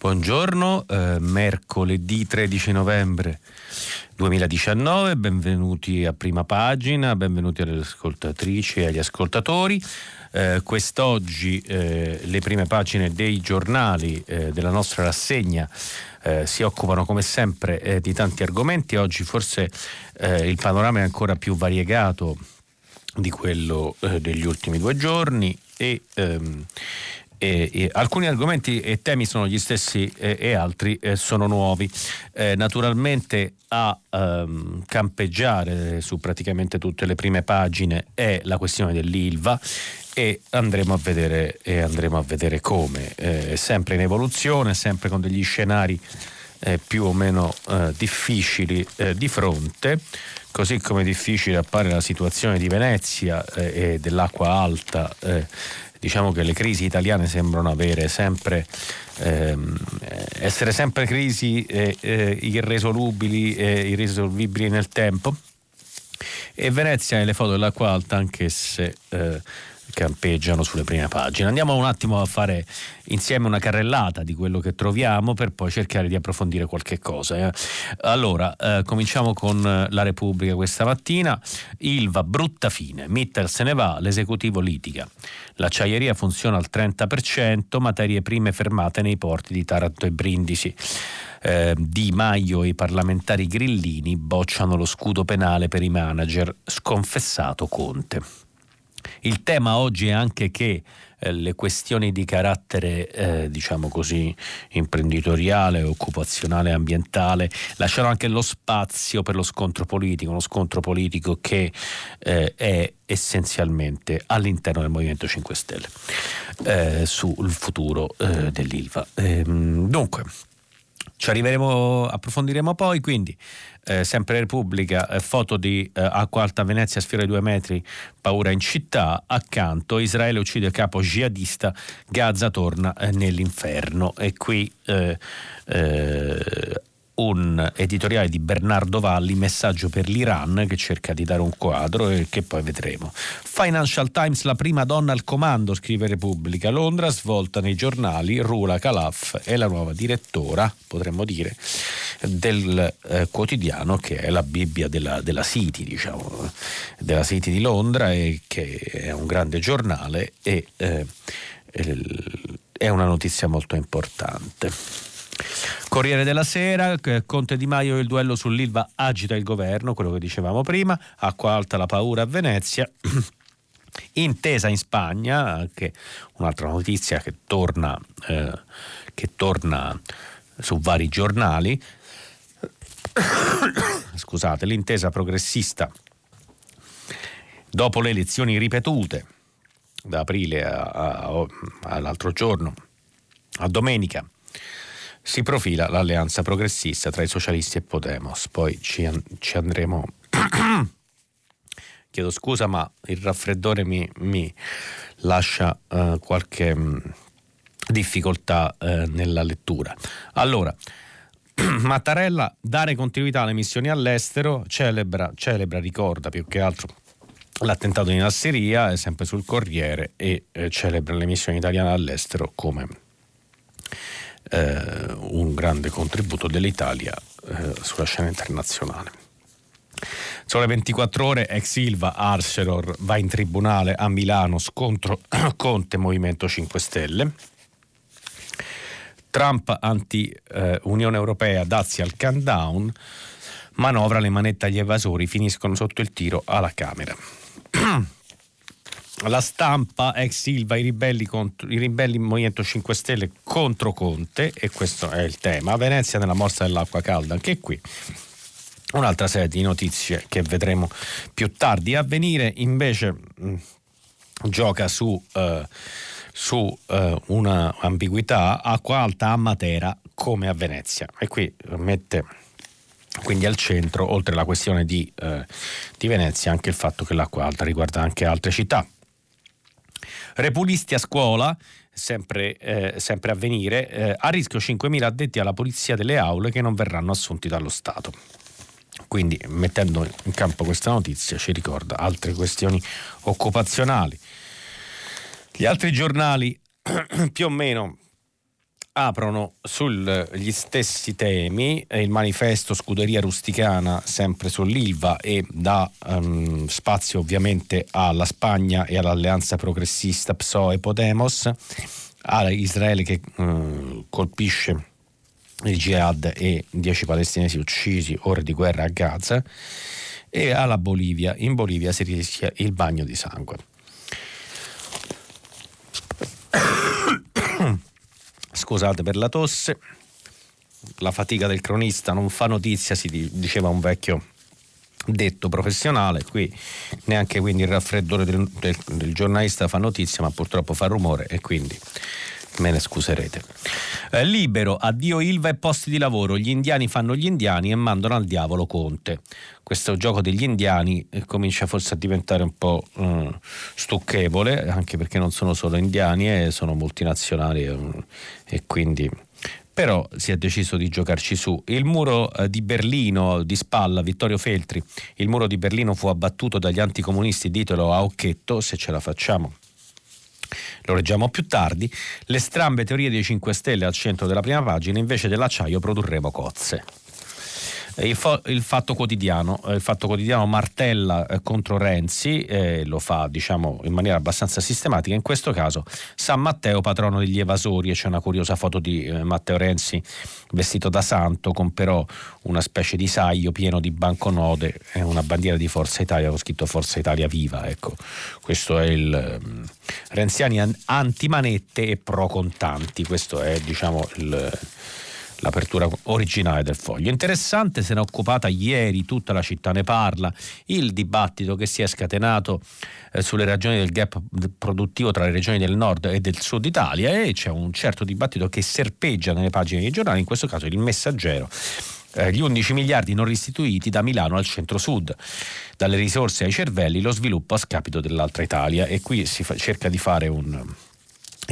Buongiorno, eh, mercoledì 13 novembre 2019, benvenuti a prima pagina, benvenuti alle ascoltatrici e agli ascoltatori. Eh, quest'oggi eh, le prime pagine dei giornali eh, della nostra rassegna eh, si occupano come sempre eh, di tanti argomenti. Oggi forse il panorama è ancora più variegato di quello degli ultimi due giorni e ehm, e, e alcuni argomenti e temi sono gli stessi e, e altri eh, sono nuovi. Eh, naturalmente a ehm, campeggiare su praticamente tutte le prime pagine è la questione dell'ILVA e andremo a vedere, andremo a vedere come. Eh, sempre in evoluzione, sempre con degli scenari eh, più o meno eh, difficili eh, di fronte così come difficile appare la situazione di Venezia eh, e dell'acqua alta eh, diciamo che le crisi italiane sembrano avere sempre ehm, essere sempre crisi eh, eh, irresolubili e irrisolvibili nel tempo. E Venezia e le foto dell'acqua alta anch'esse eh, campeggiano sulle prime pagine. Andiamo un attimo a fare insieme una carrellata di quello che troviamo per poi cercare di approfondire qualche cosa. Eh. Allora, eh, cominciamo con eh, la Repubblica questa mattina. Ilva, brutta fine. Mittel se ne va, l'esecutivo litiga. L'acciaieria funziona al 30%, materie prime fermate nei porti di Taranto e Brindisi. Eh, di Maio e i parlamentari grillini bocciano lo scudo penale per i manager, sconfessato Conte. Il tema oggi è anche che eh, le questioni di carattere, eh, diciamo così, imprenditoriale, occupazionale, ambientale, lasciano anche lo spazio per lo scontro politico, uno scontro politico che eh, è essenzialmente all'interno del Movimento 5 Stelle eh, sul futuro eh, dell'ILVA. Ehm, dunque, ci arriveremo, approfondiremo poi, quindi eh, sempre Repubblica, eh, foto di eh, acqua alta Venezia, sfera di due metri, paura in città, accanto Israele uccide il capo jihadista, Gaza torna eh, nell'inferno. E qui eh, eh, un editoriale di Bernardo Valli, messaggio per l'Iran, che cerca di dare un quadro e che poi vedremo. Financial Times, la prima donna al comando, scrive Repubblica. Londra svolta nei giornali, Rula Calaf è la nuova direttora, potremmo dire, del eh, quotidiano che è la Bibbia della, della City, diciamo, della City di Londra e che è un grande giornale e eh, è una notizia molto importante. Corriere della Sera, Conte Di Maio il duello sull'Ilva agita il governo, quello che dicevamo prima, acqua alta la paura a Venezia. Intesa in Spagna, anche un'altra notizia che torna, eh, che torna su vari giornali. Scusate, l'intesa progressista dopo le elezioni ripetute da aprile a, a, all'altro giorno, a domenica, si profila l'alleanza progressista tra i socialisti e Podemos. Poi ci, ci andremo. Chiedo scusa, ma il raffreddore mi, mi lascia uh, qualche um, difficoltà uh, nella lettura. Allora, Mattarella, dare continuità alle missioni all'estero, celebra, celebra, ricorda più che altro l'attentato in Asseria, è sempre sul Corriere, e eh, celebra le missioni italiane all'estero come eh, un grande contributo dell'Italia eh, sulla scena internazionale. Sole 24 ore, ex Silva, Arcelor va in tribunale a Milano, scontro Conte Movimento 5 Stelle. Trump anti-Unione eh, Europea, dazi al countdown, manovra le manette agli evasori, finiscono sotto il tiro alla Camera. La stampa ex Silva, i ribelli, contro, i ribelli Movimento 5 Stelle contro Conte, e questo è il tema. Venezia nella morsa dell'acqua calda, anche qui. Un'altra serie di notizie che vedremo più tardi. A venire invece mh, mm, gioca su, uh, su uh, una ambiguità acqua alta a Matera come a Venezia e qui mette quindi al centro, oltre alla questione di, eh, di Venezia, anche il fatto che l'acqua alta riguarda anche altre città. Repulisti a scuola, sempre, eh, sempre a venire, eh, a rischio 5.000 addetti alla polizia delle aule che non verranno assunti dallo Stato. Quindi mettendo in campo questa notizia ci ricorda altre questioni occupazionali. Gli altri giornali più o meno aprono sugli stessi temi, il manifesto Scuderia Rusticana sempre sull'Ilva e dà um, spazio ovviamente alla Spagna e all'alleanza progressista PSOE Podemos, a Israele che uh, colpisce il jihad e 10 palestinesi uccisi, ore di guerra a Gaza e alla Bolivia. In Bolivia si rischia il bagno di sangue. Scusate per la tosse, la fatica del cronista non fa notizia, si diceva un vecchio detto professionale, qui neanche quindi il raffreddore del, del, del giornalista fa notizia, ma purtroppo fa rumore e quindi me ne scuserete. Eh, libero, addio Ilva e posti di lavoro, gli indiani fanno gli indiani e mandano al diavolo Conte. Questo gioco degli indiani eh, comincia forse a diventare un po' eh, stucchevole, anche perché non sono solo indiani eh, sono multinazionali eh, e quindi però si è deciso di giocarci su. Il muro eh, di Berlino di spalla, Vittorio Feltri, il muro di Berlino fu abbattuto dagli anticomunisti, ditelo a Occhetto se ce la facciamo lo leggiamo più tardi, le strambe teorie dei 5 Stelle al centro della prima pagina, invece dell'acciaio produrremo cozze. Il, fo- il, fatto quotidiano, eh, il fatto quotidiano martella eh, contro Renzi, eh, lo fa diciamo in maniera abbastanza sistematica, in questo caso San Matteo patrono degli evasori e c'è una curiosa foto di eh, Matteo Renzi vestito da santo con però una specie di saio pieno di banconote e una bandiera di Forza Italia con scritto Forza Italia viva, ecco, questo è il um, Renziani anti-manette e pro contanti, questo è diciamo il l'apertura originale del foglio. Interessante, se ne è occupata ieri, tutta la città ne parla, il dibattito che si è scatenato eh, sulle ragioni del gap produttivo tra le regioni del nord e del sud Italia e c'è un certo dibattito che serpeggia nelle pagine dei giornali, in questo caso il messaggero. Eh, gli 11 miliardi non restituiti da Milano al centro-sud, dalle risorse ai cervelli, lo sviluppo a scapito dell'altra Italia e qui si fa, cerca di fare un,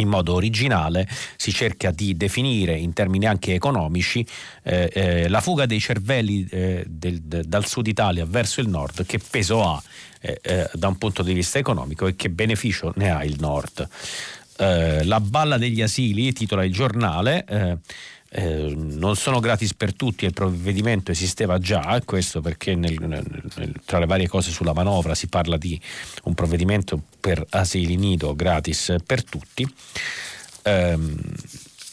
in modo originale si cerca di definire in termini anche economici eh, eh, la fuga dei cervelli eh, del, de, dal sud Italia verso il nord, che peso ha eh, eh, da un punto di vista economico e che beneficio ne ha il nord. Eh, la balla degli asili, titola il giornale, eh, non sono gratis per tutti il provvedimento esisteva già, questo perché nel, nel, tra le varie cose sulla manovra si parla di un provvedimento per asili nido gratis per tutti. Eh,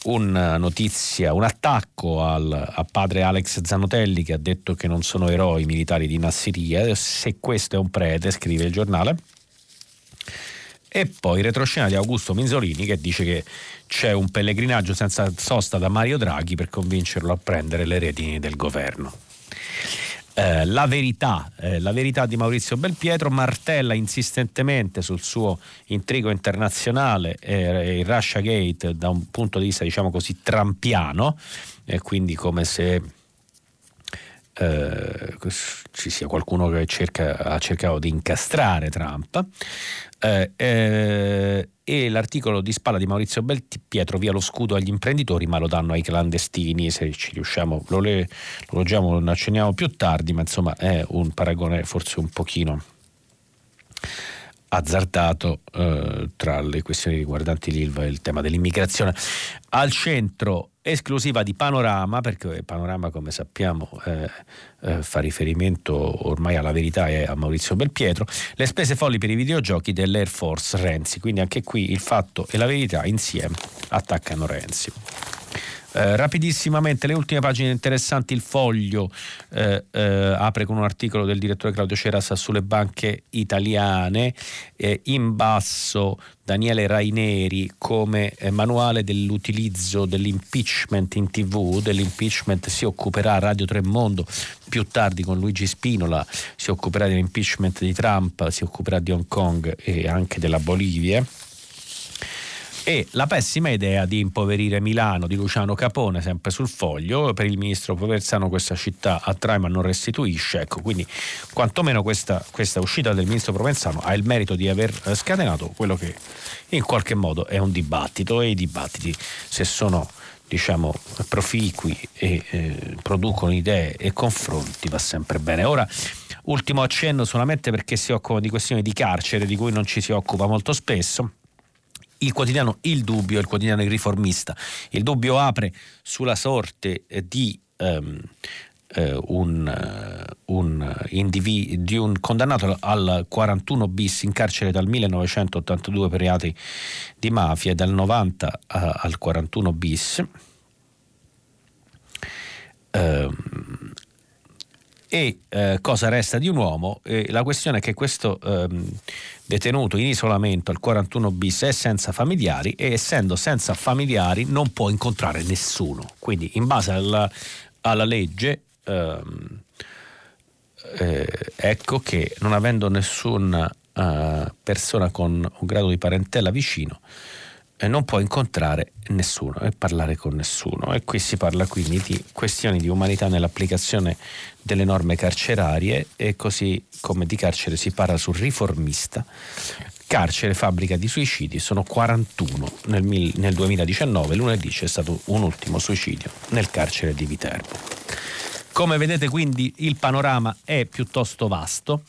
una notizia, un attacco al, a padre Alex Zanotelli che ha detto che non sono eroi militari di Nassiria, se questo è un prete, scrive il giornale. E poi retroscena di Augusto Minzolini che dice che c'è un pellegrinaggio senza sosta da Mario Draghi per convincerlo a prendere le redini del governo. Eh, la, verità, eh, la verità di Maurizio Belpietro martella insistentemente sul suo intrigo internazionale eh, il Russia Gate da un punto di vista diciamo così trampiano e quindi come se eh, ci sia qualcuno che cerca, ha cercato di incastrare Trump eh, eh, e l'articolo di spalla di Maurizio Belpietro via lo scudo agli imprenditori ma lo danno ai clandestini se ci riusciamo lo, le, lo leggiamo lo accenniamo più tardi ma insomma è un paragone forse un pochino azzardato eh, tra le questioni riguardanti l'ILVA e il tema dell'immigrazione. Al centro esclusiva di Panorama, perché Panorama come sappiamo eh, eh, fa riferimento ormai alla verità e a Maurizio Belpietro, le spese folli per i videogiochi dell'Air Force Renzi, quindi anche qui il fatto e la verità insieme attaccano Renzi. Eh, rapidissimamente le ultime pagine interessanti, il foglio eh, eh, apre con un articolo del direttore Claudio Ceras sulle banche italiane, eh, in basso Daniele Raineri come manuale dell'utilizzo dell'impeachment in tv, dell'impeachment si occuperà Radio Tremondo, più tardi con Luigi Spinola si occuperà dell'impeachment di Trump, si occuperà di Hong Kong e anche della Bolivia e la pessima idea di impoverire Milano di Luciano Capone, sempre sul foglio, per il ministro Proversano questa città attrae ma non restituisce, ecco, quindi quantomeno questa, questa uscita del ministro Provenzano ha il merito di aver scatenato quello che in qualche modo è un dibattito. E i dibattiti se sono diciamo proficui e eh, producono idee e confronti va sempre bene. Ora ultimo accenno solamente perché si occupa di questioni di carcere di cui non ci si occupa molto spesso il quotidiano Il Dubbio, il quotidiano Riformista. Il Dubbio apre sulla sorte di um, uh, un, uh, un individuo, di un condannato al 41 bis in carcere dal 1982 per reati di mafia e dal 90 uh, al 41 bis. Um, e eh, cosa resta di un uomo? Eh, la questione è che questo ehm, detenuto in isolamento al 41 bis è senza familiari e essendo senza familiari non può incontrare nessuno. Quindi in base alla, alla legge ehm, eh, ecco che non avendo nessuna uh, persona con un grado di parentela vicino eh, non può incontrare nessuno e parlare con nessuno. E qui si parla quindi di questioni di umanità nell'applicazione delle norme carcerarie e così come di carcere si parla sul riformista. Carcere, fabbrica di suicidi, sono 41 nel, mil, nel 2019, lunedì c'è stato un ultimo suicidio nel carcere di Viterbo. Come vedete quindi il panorama è piuttosto vasto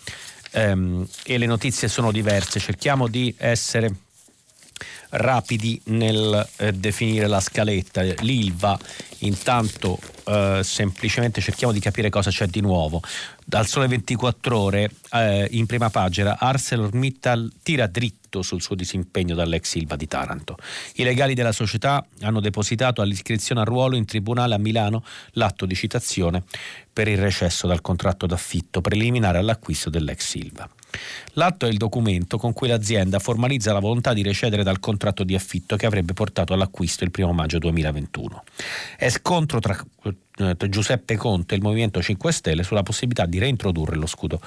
ehm, e le notizie sono diverse, cerchiamo di essere rapidi nel eh, definire la scaletta. L'ILVA intanto eh, semplicemente cerchiamo di capire cosa c'è di nuovo. Dal Sole 24 Ore, eh, in prima pagina, ArcelorMittal tira dritto sul suo disimpegno dall'ex Silva di Taranto. I legali della società hanno depositato all'iscrizione a ruolo in tribunale a Milano l'atto di citazione per il recesso dal contratto d'affitto preliminare all'acquisto dell'ex Silva. L'atto è il documento con cui l'azienda formalizza la volontà di recedere dal contratto di affitto che avrebbe portato all'acquisto il 1 maggio 2021. È scontro tra eh, Giuseppe Conte e il Movimento 5 Stelle sulla possibilità di reintrodurre lo scudo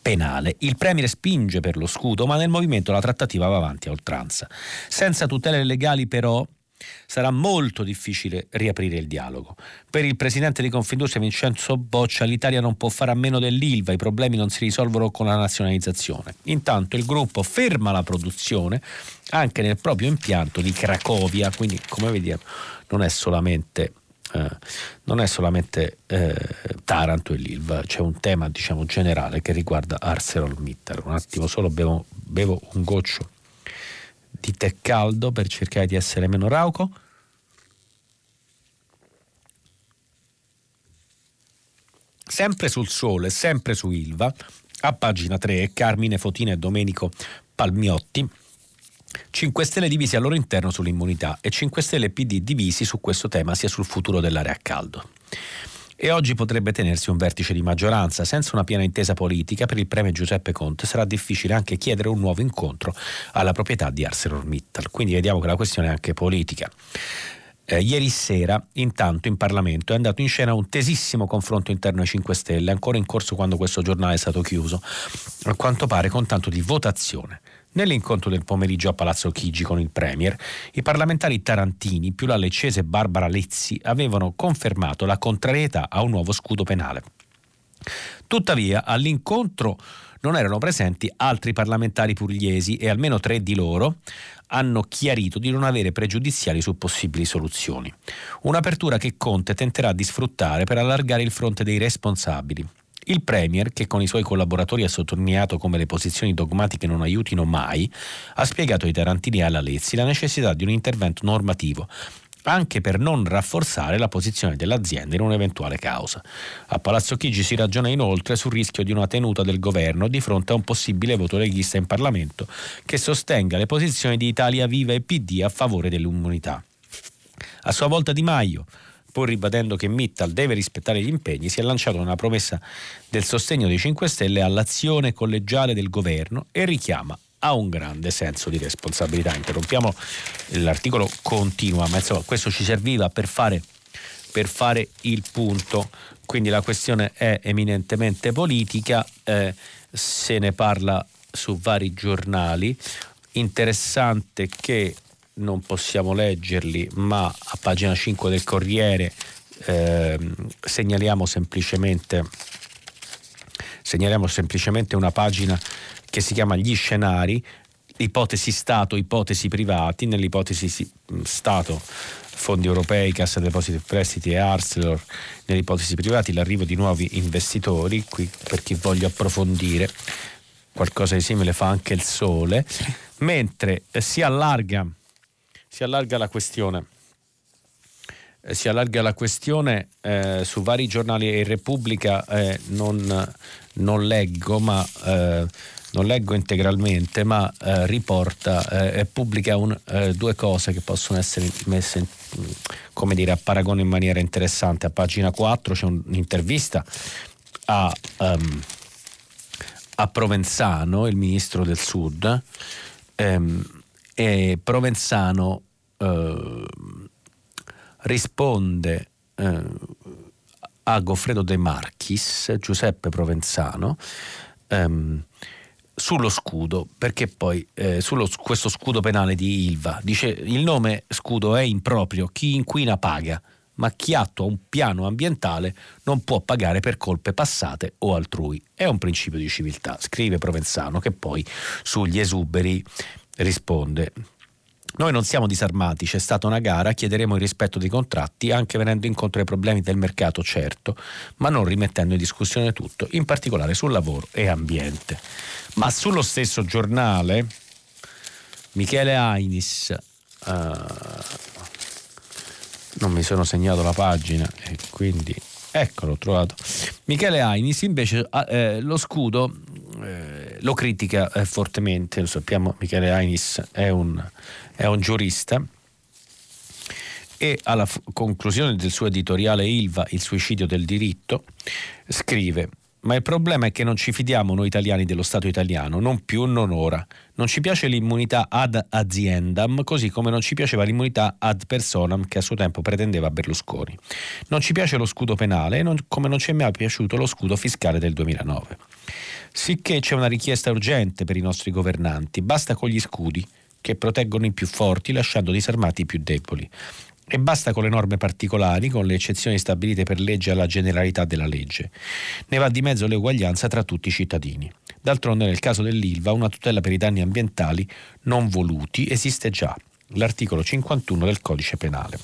penale. Il Premier spinge per lo scudo, ma nel movimento la trattativa va avanti a oltranza. Senza tutele legali però sarà molto difficile riaprire il dialogo. Per il presidente di Confindustria Vincenzo Boccia l'Italia non può fare a meno dell'ILVA, i problemi non si risolvono con la nazionalizzazione. Intanto il gruppo ferma la produzione anche nel proprio impianto di Cracovia, quindi come vediamo non è solamente eh, non è solamente eh, Taranto e l'Ilva, c'è un tema diciamo generale che riguarda ArcelorMittal. Un attimo solo bevo, bevo un goccio di tè caldo per cercare di essere meno rauco. Sempre sul sole, sempre su Ilva, a pagina 3, Carmine Fotina e Domenico Palmiotti. 5 Stelle divisi al loro interno sull'immunità e 5 Stelle PD divisi su questo tema sia sul futuro dell'area a caldo e oggi potrebbe tenersi un vertice di maggioranza. Senza una piena intesa politica per il premio Giuseppe Conte sarà difficile anche chiedere un nuovo incontro alla proprietà di ArcelorMittal. Quindi vediamo che la questione è anche politica. Eh, ieri sera, intanto, in Parlamento è andato in scena un tesissimo confronto interno ai 5 Stelle, ancora in corso quando questo giornale è stato chiuso, a quanto pare con tanto di votazione. Nell'incontro del pomeriggio a Palazzo Chigi con il Premier, i parlamentari tarantini più la leccese Barbara Lezzi avevano confermato la contrarietà a un nuovo scudo penale. Tuttavia, all'incontro non erano presenti altri parlamentari pugliesi e almeno tre di loro hanno chiarito di non avere pregiudiziali su possibili soluzioni. Un'apertura che Conte tenterà di sfruttare per allargare il fronte dei responsabili. Il Premier, che con i suoi collaboratori ha sottolineato come le posizioni dogmatiche non aiutino mai, ha spiegato ai Tarantini e alla Lezzi la necessità di un intervento normativo anche per non rafforzare la posizione dell'azienda in un'eventuale causa. A Palazzo Chigi si ragiona inoltre sul rischio di una tenuta del governo di fronte a un possibile voto leghista in Parlamento che sostenga le posizioni di Italia Viva e PD a favore dell'immunità. A sua volta Di Maio, pur ribadendo che Mittal deve rispettare gli impegni, si è lanciato una promessa del sostegno dei 5 Stelle all'azione collegiale del governo e richiama a un grande senso di responsabilità. Interrompiamo, l'articolo continua, ma insomma questo ci serviva per fare, per fare il punto, quindi la questione è eminentemente politica, eh, se ne parla su vari giornali, interessante che non possiamo leggerli, ma a pagina 5 del Corriere eh, segnaliamo semplicemente segnaliamo semplicemente una pagina che si chiama Gli scenari, ipotesi Stato, ipotesi privati, nell'ipotesi Stato fondi europei, Cassa Depositi e Prestiti e Arcelor, nell'ipotesi privati l'arrivo di nuovi investitori, qui per chi voglia approfondire qualcosa di simile fa anche il Sole, mentre eh, si allarga, si allarga la questione. Eh, si allarga la questione eh, su vari giornali e Repubblica eh, non, non, leggo ma eh, non leggo integralmente ma eh, riporta e eh, pubblica un, due cose che possono essere messe in, come dire, a paragone in maniera interessante. A pagina 4 c'è un'intervista a, um, a Provenzano il ministro del sud um, e Provenzano uh, risponde eh, a Goffredo De Marchis, Giuseppe Provenzano, ehm, sullo scudo, perché poi eh, sullo, questo scudo penale di Ilva dice il nome scudo è improprio, chi inquina paga, ma chi attua un piano ambientale non può pagare per colpe passate o altrui. È un principio di civiltà, scrive Provenzano, che poi sugli esuberi risponde. Noi non siamo disarmati, c'è stata una gara, chiederemo il rispetto dei contratti, anche venendo incontro ai problemi del mercato, certo, ma non rimettendo in discussione tutto, in particolare sul lavoro e ambiente. Ma sullo stesso giornale, Michele Ainis, uh, non mi sono segnato la pagina e quindi eccolo, ho trovato. Michele Ainis invece uh, lo scudo eh, lo critica eh, fortemente, lo sappiamo, Michele Ainis è un è un giurista e alla f- conclusione del suo editoriale Ilva, il suicidio del diritto, scrive ma il problema è che non ci fidiamo noi italiani dello Stato italiano, non più, non ora. Non ci piace l'immunità ad aziendam, così come non ci piaceva l'immunità ad personam che a suo tempo pretendeva Berlusconi. Non ci piace lo scudo penale, non, come non ci è mai piaciuto lo scudo fiscale del 2009. Sicché c'è una richiesta urgente per i nostri governanti, basta con gli scudi che proteggono i più forti lasciando disarmati i più deboli. E basta con le norme particolari, con le eccezioni stabilite per legge alla generalità della legge. Ne va di mezzo l'eguaglianza tra tutti i cittadini. D'altronde nel caso dell'ILVA una tutela per i danni ambientali non voluti esiste già, l'articolo 51 del codice penale.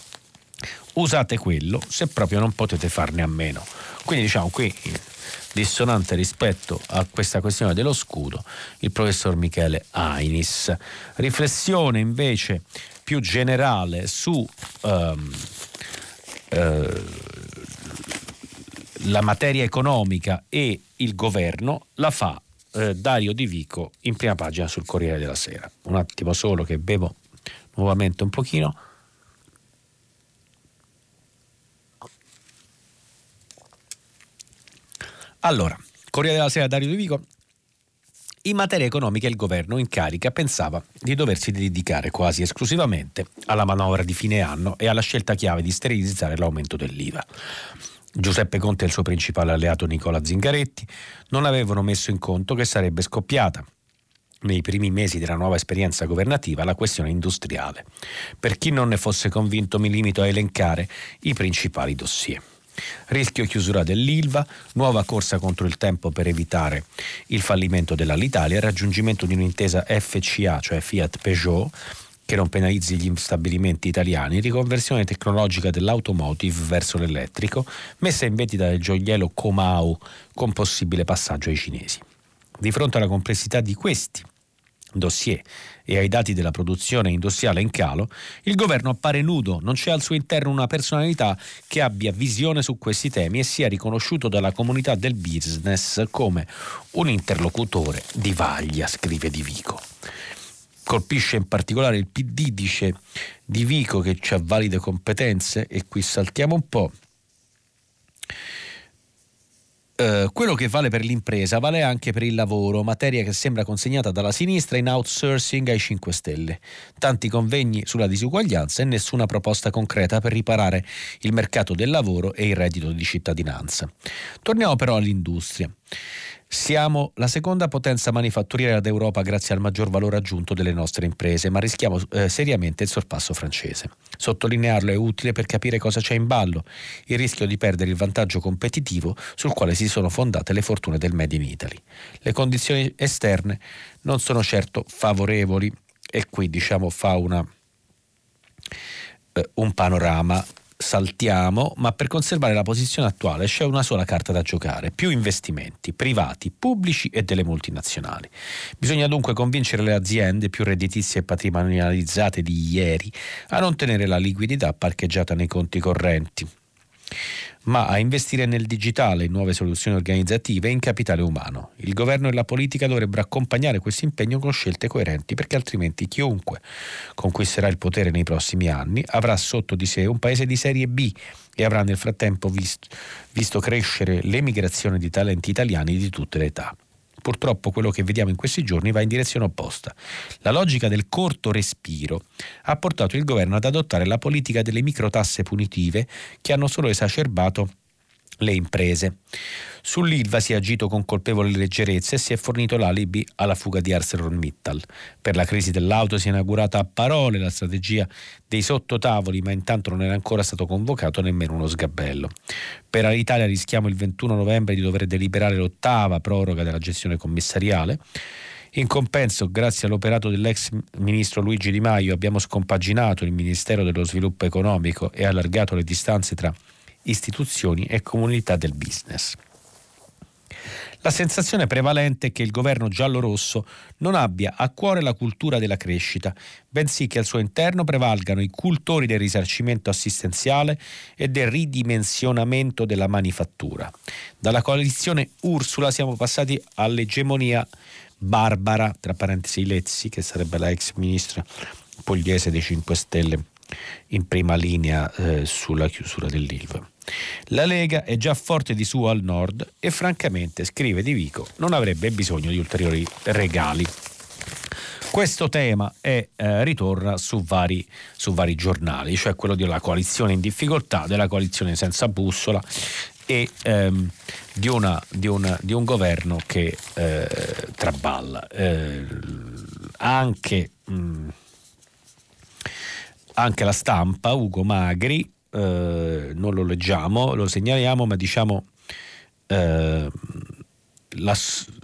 Usate quello se proprio non potete farne a meno. Quindi diciamo qui dissonante rispetto a questa questione dello scudo, il professor Michele Ainis. Riflessione invece più generale su um, uh, la materia economica e il governo la fa uh, Dario Di Vico in prima pagina sul Corriere della Sera. Un attimo solo che bevo nuovamente un pochino. Allora, Corriere della Sera Dario Di Vico. In materia economica il governo in carica pensava di doversi dedicare quasi esclusivamente alla manovra di fine anno e alla scelta chiave di sterilizzare l'aumento dell'IVA. Giuseppe Conte e il suo principale alleato Nicola Zingaretti non avevano messo in conto che sarebbe scoppiata nei primi mesi della nuova esperienza governativa la questione industriale. Per chi non ne fosse convinto mi limito a elencare i principali dossier. Rischio chiusura dell'ILVA, nuova corsa contro il tempo per evitare il fallimento dell'Alitalia, raggiungimento di un'intesa FCA, cioè Fiat Peugeot, che non penalizzi gli stabilimenti italiani, riconversione tecnologica dell'automotive verso l'elettrico, messa in vendita del gioiello Comau con possibile passaggio ai cinesi. Di fronte alla complessità di questi dossier e ai dati della produzione industriale in calo, il governo appare nudo, non c'è al suo interno una personalità che abbia visione su questi temi e sia riconosciuto dalla comunità del business come un interlocutore di vaglia, scrive Di Vico. Colpisce in particolare il PD, dice Di Vico che ha valide competenze e qui saltiamo un po'. Uh, quello che vale per l'impresa vale anche per il lavoro, materia che sembra consegnata dalla sinistra in outsourcing ai 5 Stelle. Tanti convegni sulla disuguaglianza e nessuna proposta concreta per riparare il mercato del lavoro e il reddito di cittadinanza. Torniamo però all'industria. Siamo la seconda potenza manifatturiera d'Europa grazie al maggior valore aggiunto delle nostre imprese, ma rischiamo eh, seriamente il sorpasso francese. Sottolinearlo è utile per capire cosa c'è in ballo, il rischio di perdere il vantaggio competitivo sul quale si sono fondate le fortune del Made in Italy. Le condizioni esterne non sono certo favorevoli e qui diciamo fa una, eh, un panorama saltiamo, ma per conservare la posizione attuale c'è una sola carta da giocare, più investimenti privati, pubblici e delle multinazionali. Bisogna dunque convincere le aziende più redditizie e patrimonializzate di ieri a non tenere la liquidità parcheggiata nei conti correnti ma a investire nel digitale, in nuove soluzioni organizzative e in capitale umano. Il governo e la politica dovrebbero accompagnare questo impegno con scelte coerenti, perché altrimenti chiunque conquisterà il potere nei prossimi anni avrà sotto di sé un paese di serie B e avrà nel frattempo visto, visto crescere l'emigrazione di talenti italiani di tutte le età. Purtroppo quello che vediamo in questi giorni va in direzione opposta. La logica del corto respiro ha portato il governo ad adottare la politica delle microtasse punitive che hanno solo esacerbato le imprese. Sull'ILVA si è agito con colpevole leggerezza e si è fornito l'alibi alla fuga di ArcelorMittal. Per la crisi dell'auto si è inaugurata a parole la strategia dei sottotavoli, ma intanto non era ancora stato convocato nemmeno uno sgabello. Per l'Italia rischiamo il 21 novembre di dover deliberare l'ottava proroga della gestione commissariale. In compenso, grazie all'operato dell'ex ministro Luigi Di Maio, abbiamo scompaginato il Ministero dello Sviluppo Economico e allargato le distanze tra istituzioni e comunità del business. La sensazione prevalente è che il governo giallo-rosso non abbia a cuore la cultura della crescita, bensì che al suo interno prevalgano i cultori del risarcimento assistenziale e del ridimensionamento della manifattura. Dalla coalizione Ursula siamo passati all'egemonia barbara, tra parentesi Lezzi, che sarebbe la ex ministra pugliese dei 5 Stelle in prima linea eh, sulla chiusura dell'Ilva. La Lega è già forte di suo al nord e francamente, scrive Di Vico, non avrebbe bisogno di ulteriori regali. Questo tema è, eh, ritorna su vari, su vari giornali, cioè quello della coalizione in difficoltà, della coalizione senza bussola e ehm, di, una, di, una, di, un governo che eh, traballa. Eh, anche, mh, mm, anche la stampa, Ugo Magri, eh, non lo leggiamo, lo segnaliamo, ma diciamo eh, la,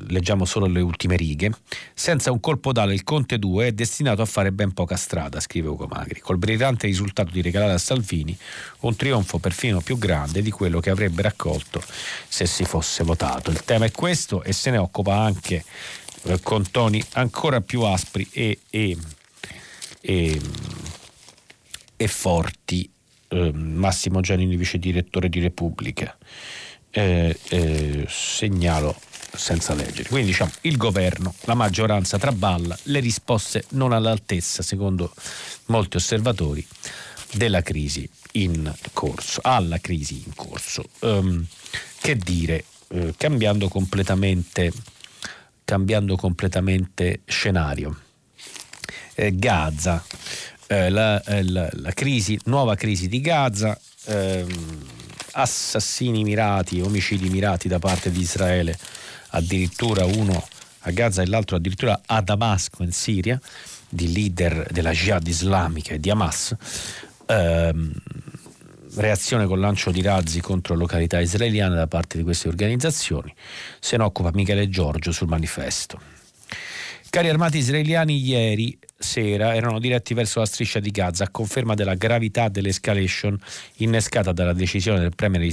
leggiamo solo le ultime righe. Senza un colpo d'ala il Conte 2 è destinato a fare ben poca strada, scrive Ugo Magri, col brillante risultato di regalare a Salvini un trionfo perfino più grande di quello che avrebbe raccolto se si fosse votato. Il tema è questo e se ne occupa anche eh, con toni ancora più aspri e, e, e, e forti eh, Massimo Giannini, vice direttore di Repubblica. Eh, eh, segnalo senza leggere. Quindi diciamo il governo, la maggioranza traballa, le risposte non all'altezza, secondo molti osservatori, della crisi in corso, alla crisi in corso. Um, che dire, eh, cambiando completamente, cambiando completamente scenario. Eh, Gaza, eh, la, eh, la, la crisi, nuova crisi di Gaza, ehm, assassini mirati, omicidi mirati da parte di Israele, addirittura uno a Gaza e l'altro addirittura a Damasco in Siria, di leader della jihad islamica e di Hamas. Ehm, reazione con lancio di razzi contro località israeliane da parte di queste organizzazioni. Se ne occupa Michele Giorgio sul manifesto. Cari armati israeliani ieri sera erano diretti verso la striscia di Gaza a conferma della gravità dell'escalation innescata dalla decisione del premier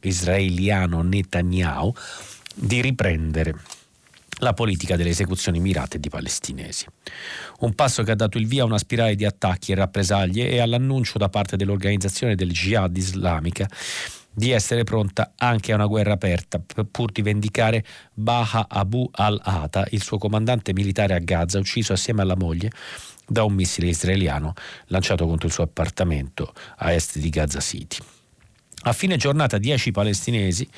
israeliano Netanyahu di riprendere la politica delle esecuzioni mirate di palestinesi. Un passo che ha dato il via a una spirale di attacchi e rappresaglie e all'annuncio da parte dell'organizzazione del Jihad islamica di essere pronta anche a una guerra aperta pur di vendicare Baha Abu al-Ata, il suo comandante militare a Gaza, ucciso assieme alla moglie da un missile israeliano lanciato contro il suo appartamento a est di Gaza City. A fine giornata 10 palestinesi,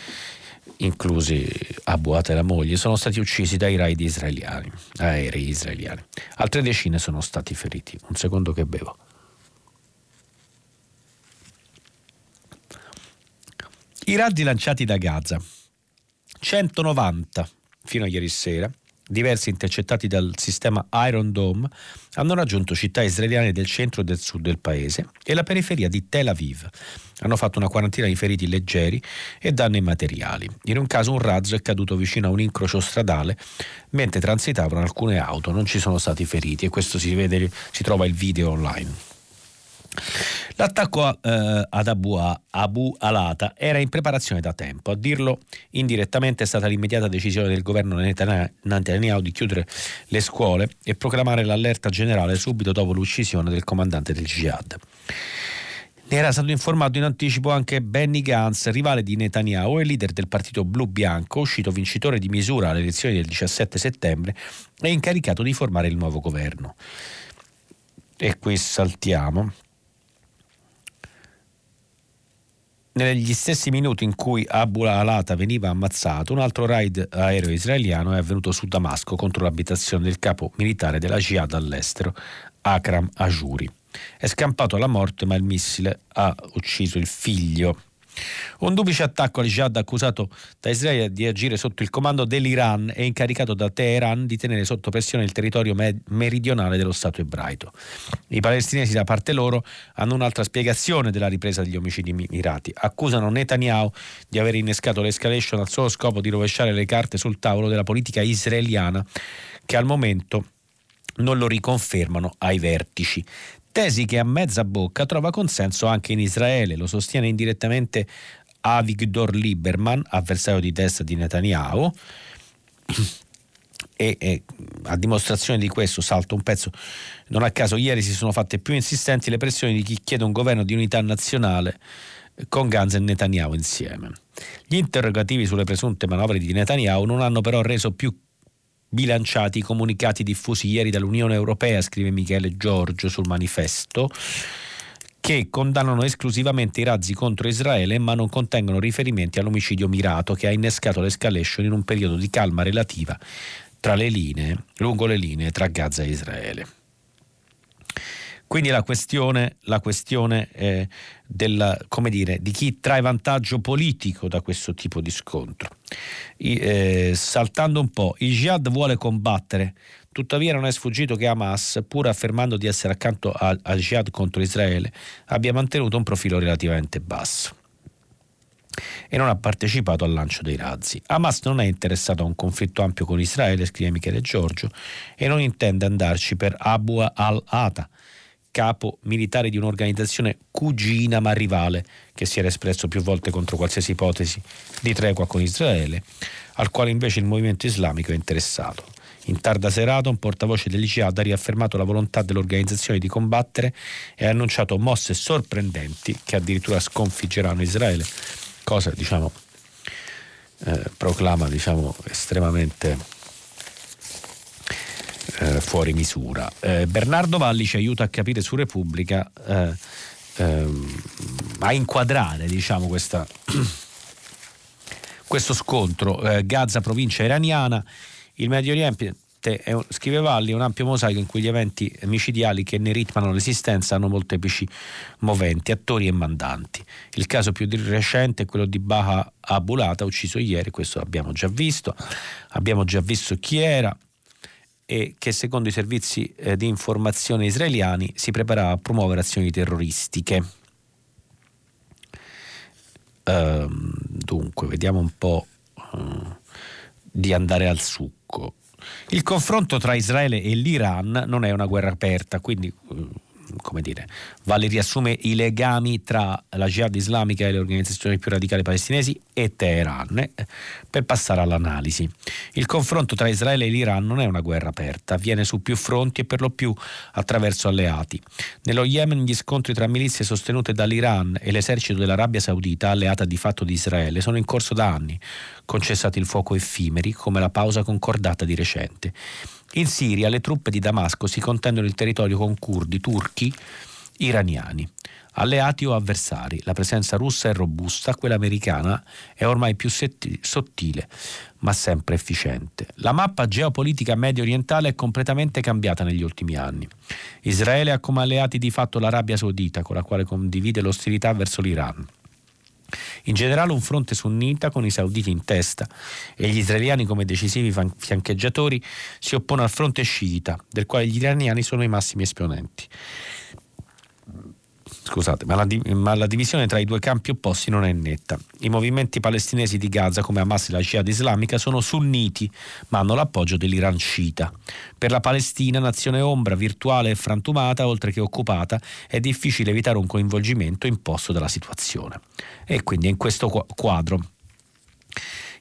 inclusi Abu Ata e la moglie, sono stati uccisi dai raid israeliani, aerei israeliani. Altre decine sono stati feriti. Un secondo che bevo. I razzi lanciati da Gaza 190 fino a ieri sera diversi intercettati dal sistema Iron Dome, hanno raggiunto città israeliane del centro e del sud del paese e la periferia di Tel Aviv. Hanno fatto una quarantina di feriti leggeri e danni materiali. In un caso un razzo è caduto vicino a un incrocio stradale mentre transitavano alcune auto, non ci sono stati feriti e questo si vede, si trova il video online. L'attacco a, eh, ad Abu, Abu, Alata era in preparazione da tempo. A dirlo indirettamente è stata l'immediata decisione del governo Netanyahu di chiudere le scuole e proclamare l'allerta generale subito dopo l'uccisione del comandante del Jihad. Ne era stato informato in anticipo anche Benny Gantz, rivale di Netanyahu e leader del partito blu-bianco, uscito vincitore di misura alle elezioni del 17 settembre e incaricato di formare il nuovo governo. E qui saltiamo negli stessi minuti in cui Abu Alata veniva ammazzato, un altro raid aereo israeliano è avvenuto su Damasco contro l'abitazione del capo militare della Jihad all'estero, Akram Ajuri. È scampato alla morte, ma il missile ha ucciso il figlio un duplice attacco al jihad accusato da Israele di agire sotto il comando dell'Iran e incaricato da Teheran di tenere sotto pressione il territorio meridionale dello Stato ebraico. I palestinesi da parte loro hanno un'altra spiegazione della ripresa degli omicidi mirati. Accusano Netanyahu di aver innescato l'escalation al solo scopo di rovesciare le carte sul tavolo della politica israeliana che al momento non lo riconfermano ai vertici tesi che a mezza bocca trova consenso anche in Israele, lo sostiene indirettamente Avigdor Lieberman, avversario di destra di Netanyahu. E, e, a dimostrazione di questo salto un pezzo non a caso ieri si sono fatte più insistenti le pressioni di chi chiede un governo di unità nazionale con Gantz e Netanyahu insieme. Gli interrogativi sulle presunte manovre di Netanyahu non hanno però reso più bilanciati i comunicati diffusi ieri dall'Unione Europea, scrive Michele Giorgio sul manifesto, che condannano esclusivamente i razzi contro Israele ma non contengono riferimenti all'omicidio mirato che ha innescato l'escalation in un periodo di calma relativa le linee, lungo le linee tra Gaza e Israele. Quindi la questione, la questione eh, della, dire, di chi trae vantaggio politico da questo tipo di scontro. I, eh, saltando un po', il jihad vuole combattere, tuttavia non è sfuggito che Hamas, pur affermando di essere accanto al jihad contro Israele, abbia mantenuto un profilo relativamente basso e non ha partecipato al lancio dei razzi. Hamas non è interessato a un conflitto ampio con Israele, scrive Michele Giorgio, e non intende andarci per Abu al-Ata, capo militare di un'organizzazione cugina ma rivale che si era espresso più volte contro qualsiasi ipotesi di tregua con Israele, al quale invece il movimento islamico è interessato. In tarda serata un portavoce dell'ICIAD ha riaffermato la volontà dell'organizzazione di combattere e ha annunciato mosse sorprendenti che addirittura sconfiggeranno Israele, cosa diciamo eh, proclama diciamo estremamente eh, fuori misura. Eh, Bernardo Valli ci aiuta a capire su Repubblica, eh, ehm, a inquadrare diciamo, questa, questo scontro eh, Gaza provincia iraniana, il Medio Oriente è, scrive Valli, un ampio mosaico in cui gli eventi micidiali che ne ritmano l'esistenza hanno molteplici moventi, attori e mandanti. Il caso più recente è quello di Baha Abulata, ucciso ieri, questo l'abbiamo già visto, abbiamo già visto chi era, e che secondo i servizi eh, di informazione israeliani si preparava a promuovere azioni terroristiche. Ehm, dunque, vediamo un po' eh, di andare al succo. Il confronto tra Israele e l'Iran non è una guerra aperta, quindi eh, come dire, vale riassume i legami tra la jihad islamica e le organizzazioni più radicali palestinesi e Teheran eh, per passare all'analisi. Il confronto tra Israele e l'Iran non è una guerra aperta, avviene su più fronti e per lo più attraverso alleati. Nello Yemen gli scontri tra milizie sostenute dall'Iran e l'esercito dell'Arabia Saudita, alleata di fatto di Israele, sono in corso da anni, con cessati il fuoco effimeri come la pausa concordata di recente. In Siria le truppe di Damasco si contendono il territorio con curdi, turchi, iraniani. Alleati o avversari, la presenza russa è robusta, quella americana è ormai più sottile, ma sempre efficiente. La mappa geopolitica medio orientale è completamente cambiata negli ultimi anni. Israele ha come alleati di fatto l'Arabia Saudita, con la quale condivide l'ostilità verso l'Iran. In generale un fronte sunnita con i sauditi in testa. E gli israeliani come decisivi fiancheggiatori si oppone al fronte sciita, del quale gli iraniani sono i massimi esponenti scusate, ma la, ma la, divisione tra i due campi opposti non è netta. I movimenti palestinesi di Gaza, come Hamas e la Jihad islamica, sono sunniti, ma hanno l'appoggio dell'Iran sciita. Per la Palestina, nazione ombra, virtuale e frantumata, oltre che occupata, è difficile evitare un coinvolgimento imposto dalla situazione. E quindi in questo quadro,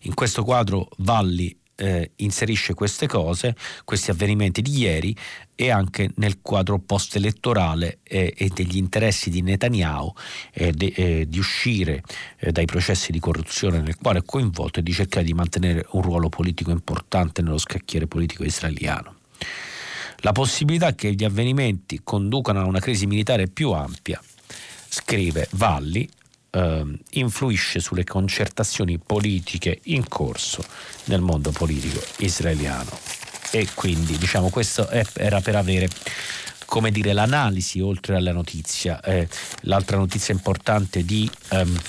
in questo quadro Valli eh, inserisce queste cose, questi avvenimenti di ieri e anche nel quadro post-elettorale eh, e degli interessi di Netanyahu eh, de, eh, di uscire eh, dai processi di corruzione nel quale è coinvolto e di cercare di mantenere un ruolo politico importante nello scacchiere politico israeliano. La possibilità che gli avvenimenti conducano a una crisi militare più ampia, scrive Valli, eh, influisce sulle concertazioni politiche in corso nel mondo politico israeliano. E quindi diciamo questo era per avere come dire, l'analisi oltre alla notizia. Eh, l'altra notizia importante di, ehm,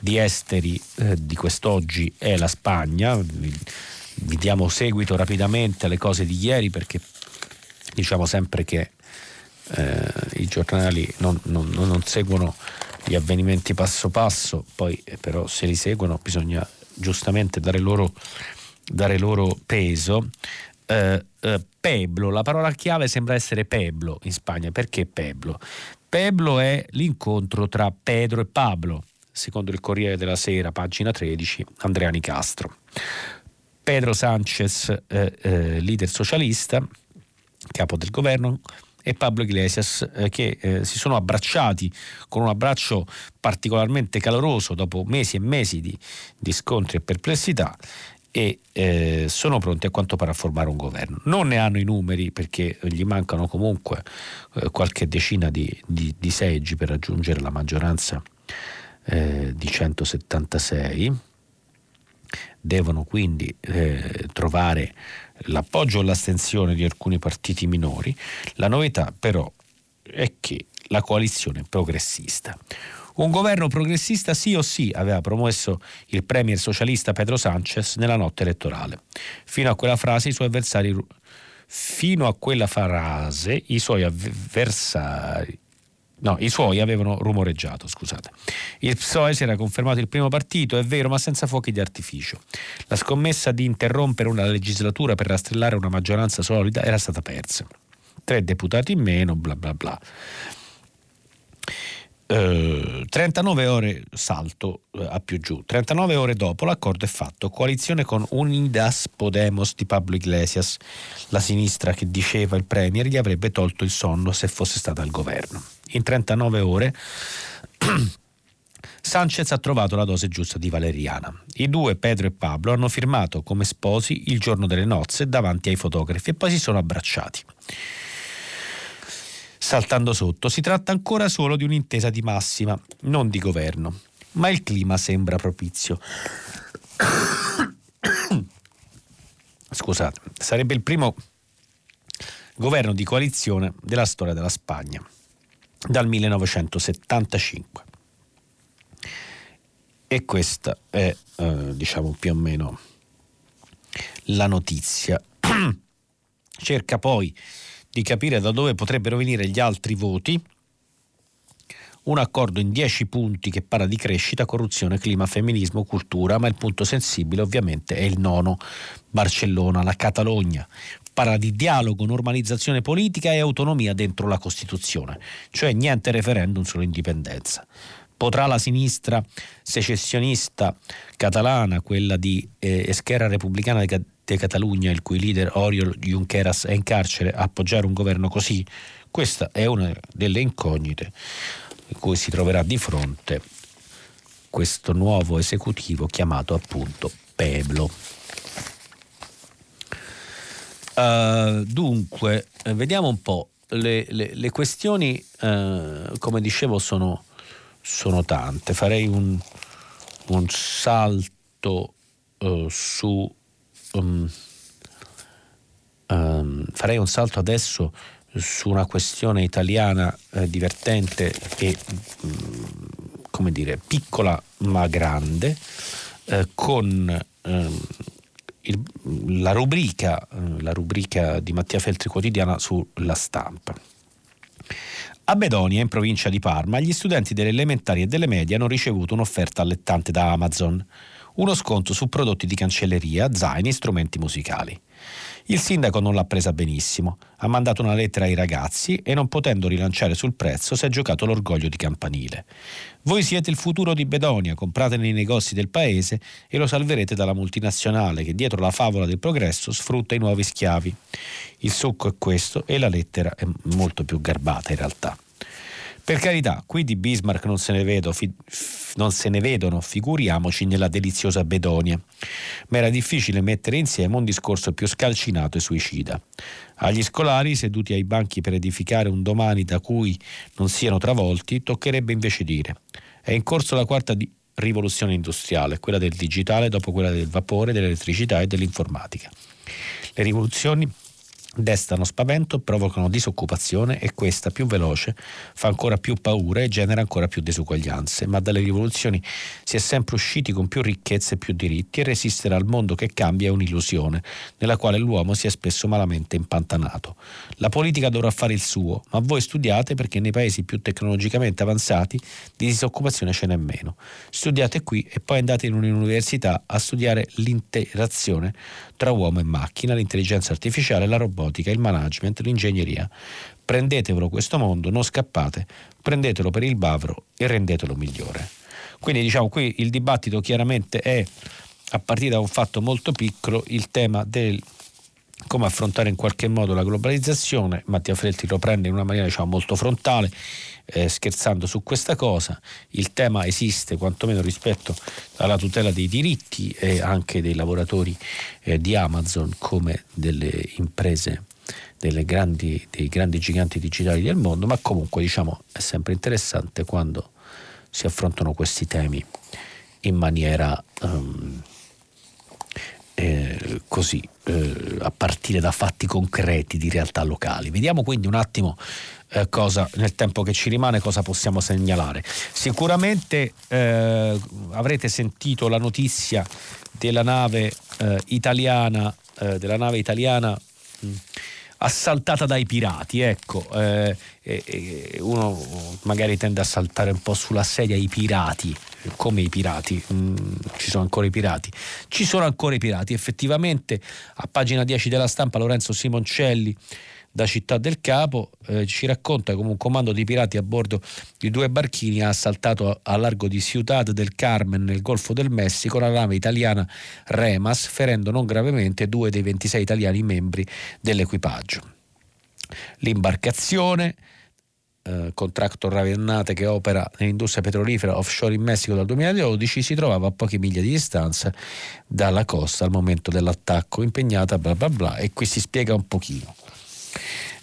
di esteri eh, di quest'oggi è la Spagna. Vi, vi, diamo seguito rapidamente alle cose di ieri perché diciamo sempre che eh, i giornali non, non, non seguono gli avvenimenti passo passo, poi eh, però se li seguono bisogna giustamente dare loro, dare loro peso. Eh, eh, Peblo, la parola chiave sembra essere Peblo in Spagna. Perché Peblo? Peblo è l'incontro tra Pedro e Pablo, secondo il Corriere della Sera, pagina 13, Andreani Castro. Pedro Sanchez, eh, eh, leader socialista, capo del governo, e Pablo Iglesias eh, che eh, si sono abbracciati con un abbraccio particolarmente caloroso dopo mesi e mesi di, di scontri e perplessità e eh, sono pronti a quanto pare a formare un governo. Non ne hanno i numeri perché gli mancano comunque eh, qualche decina di, di, di, seggi per raggiungere la maggioranza eh, di 176. Devono quindi eh, trovare l'appoggio o l'astensione di alcuni partiti minori, la novità però è che la coalizione progressista. Un governo progressista sì o sì aveva promesso il premier socialista Pedro Sanchez nella notte elettorale. Fino a quella frase i suoi avversari fino a quella frase i suoi avversari No, i suoi avevano rumoreggiato, scusate. Il PSOE si era confermato il primo partito, è vero, ma senza fuochi di artificio. La scommessa di interrompere una legislatura per rastrellare una maggioranza solida era stata persa. Tre deputati in meno, bla bla bla. 39 eh, ore salto uh, a più giù, 39 ore dopo l'accordo è fatto, coalizione con Unidas Podemos di Pablo Iglesias, la sinistra che diceva il Premier gli avrebbe tolto il sonno se fosse stata al governo. In 39 ore Sanchez ha trovato la dose giusta di valeriana. I due, Pedro e Pablo, hanno firmato come sposi il giorno delle nozze davanti ai fotografi e poi si sono abbracciati saltando sotto. Si tratta ancora solo di un'intesa di massima, non di governo, ma il clima sembra propizio. Scusate, sarebbe il primo governo di coalizione della storia della Spagna, dal 1975. E questa è, eh, diciamo, più o meno la notizia. Cerca poi di capire da dove potrebbero venire gli altri voti. Un accordo in dieci punti che parla di crescita, corruzione, clima, femminismo, cultura, ma il punto sensibile ovviamente è il nono, Barcellona, la Catalogna. Parla di dialogo, normalizzazione politica e autonomia dentro la Costituzione, cioè niente referendum sull'indipendenza. Potrà la sinistra secessionista catalana, quella di eh, Esquerra Repubblicana de Catalunya, il cui leader Oriol Junqueras è in carcere, appoggiare un governo così? Questa è una delle incognite in cui si troverà di fronte questo nuovo esecutivo chiamato appunto Peblo. Uh, dunque, vediamo un po'. Le, le, le questioni, uh, come dicevo, sono, sono, tante. Farei un, un salto uh, su um, um, farei un salto adesso su una questione italiana eh, divertente e um, come dire, piccola ma grande, eh, con ehm, il, la, rubrica, eh, la rubrica di Mattia Feltri quotidiana sulla stampa. A Bedonia, in provincia di Parma, gli studenti delle elementari e delle medie hanno ricevuto un'offerta allettante da Amazon, uno sconto su prodotti di cancelleria, zaini e strumenti musicali. Il sindaco non l'ha presa benissimo, ha mandato una lettera ai ragazzi e non potendo rilanciare sul prezzo si è giocato l'orgoglio di campanile. Voi siete il futuro di Bedonia, comprate nei negozi del paese e lo salverete dalla multinazionale che dietro la favola del progresso sfrutta i nuovi schiavi. Il succo è questo e la lettera è molto più garbata in realtà. Per carità, qui di Bismarck non se ne, vedo, fi, non se ne vedono, figuriamoci nella deliziosa Bedonia. Ma era difficile mettere insieme un discorso più scalcinato e suicida. Agli scolari, seduti ai banchi per edificare un domani da cui non siano travolti, toccherebbe invece dire: è in corso la quarta di rivoluzione industriale, quella del digitale dopo quella del vapore, dell'elettricità e dell'informatica. Le rivoluzioni destano spavento, provocano disoccupazione e questa, più veloce, fa ancora più paura e genera ancora più disuguaglianze. Ma dalle rivoluzioni si è sempre usciti con più ricchezze e più diritti e resistere al mondo che cambia è un'illusione, nella quale l'uomo si è spesso malamente impantanato. La politica dovrà fare il suo, ma voi studiate perché nei paesi più tecnologicamente avanzati di disoccupazione ce n'è meno. Studiate qui e poi andate in un'università a studiare l'interazione tra uomo e macchina, l'intelligenza artificiale, la robotica, il management, l'ingegneria. Prendetevelo questo mondo, non scappate, prendetelo per il bavro e rendetelo migliore. Quindi diciamo qui il dibattito chiaramente è a partire da un fatto molto piccolo il tema del come affrontare in qualche modo la globalizzazione. Mattia Felti lo prende in una maniera diciamo, molto frontale, eh, scherzando su questa cosa. Il tema esiste quantomeno rispetto alla tutela dei diritti e anche dei lavoratori eh, di Amazon come delle imprese grandi, dei grandi giganti digitali del mondo, ma comunque diciamo è sempre interessante quando si affrontano questi temi in maniera um, eh, così, eh, a partire da fatti concreti di realtà locali. Vediamo quindi un attimo eh, cosa, nel tempo che ci rimane, cosa possiamo segnalare. Sicuramente eh, avrete sentito la notizia della nave eh, italiana, eh, della nave italiana mh, assaltata dai pirati, ecco, eh, eh, uno magari tende a saltare un po' sulla sedia i pirati, come i pirati, mm, ci sono ancora i pirati, ci sono ancora i pirati, effettivamente a pagina 10 della stampa Lorenzo Simoncelli da Città del Capo eh, ci racconta come un comando di pirati a bordo di due barchini ha assaltato a, largo di Ciudad del Carmen nel Golfo del Messico la nave italiana Remas, ferendo non gravemente due dei 26 italiani membri dell'equipaggio. L'imbarcazione eh, contractor Ravennate che opera nell'industria petrolifera offshore in Messico dal 2012 si trovava a poche miglia di distanza dalla costa al momento dell'attacco impegnata bla bla bla e qui si spiega un pochino.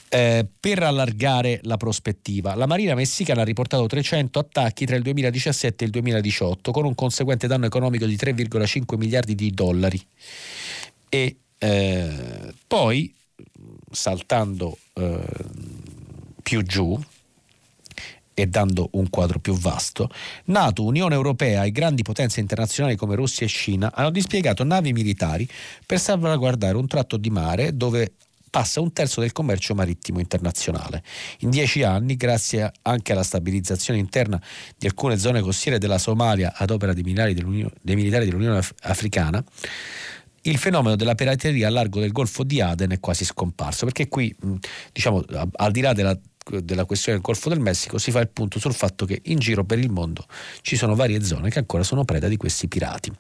Eh, per allargare la prospettiva, la Marina messicana ha riportato 300 attacchi tra il 2017 e il 2018 con un conseguente danno economico di 3,5 miliardi di dollari. E eh, poi, saltando eh, più giù, e dando un quadro più vasto, NATO, Unione Europea e grandi potenze internazionali come Russia e Cina hanno dispiegato navi militari per salvaguardare un tratto di mare dove passa un terzo del commercio marittimo internazionale. In dieci anni, grazie anche alla stabilizzazione interna di alcune zone costiere della Somalia ad opera dei militari dell'Unione, Africana, il fenomeno della pirateria a largo del Golfo di Aden è quasi scomparso, perché qui, diciamo, al di là della della questione del Golfo del Messico si fa il punto sul fatto che in giro per il mondo ci sono varie zone che ancora sono preda di questi pirati.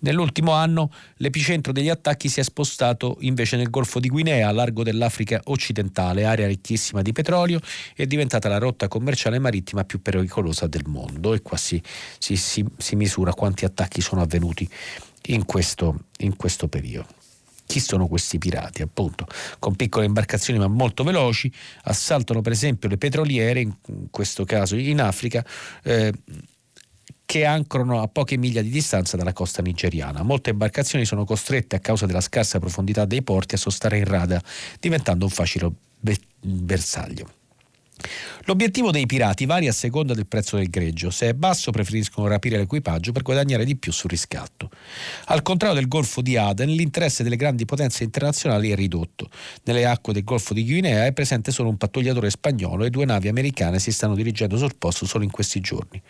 Nell'ultimo anno l'epicentro degli attacchi si è spostato invece nel Golfo di Guinea, a largo dell'Africa occidentale, area ricchissima di petrolio, è diventata la rotta commerciale marittima più pericolosa del mondo e qua si, si, si, si misura quanti attacchi sono avvenuti in questo, in questo periodo. Chi sono questi pirati? Appunto, con piccole imbarcazioni ma molto veloci, assaltano per esempio le petroliere, in questo caso in Africa, eh, che ancorano a poche miglia di distanza dalla costa nigeriana. Molte imbarcazioni sono costrette a causa della scarsa profondità dei porti a sostare in rada, diventando un facile bersaglio. L'obiettivo dei pirati varia a seconda del prezzo del greggio. Se è basso preferiscono rapire l'equipaggio per guadagnare di più sul riscatto. Al contrario del Golfo di Aden, l'interesse delle grandi potenze internazionali è ridotto. Nelle acque del Golfo di Guinea è presente solo un pattugliatore spagnolo e due navi americane si stanno dirigendo sul posto solo in questi giorni.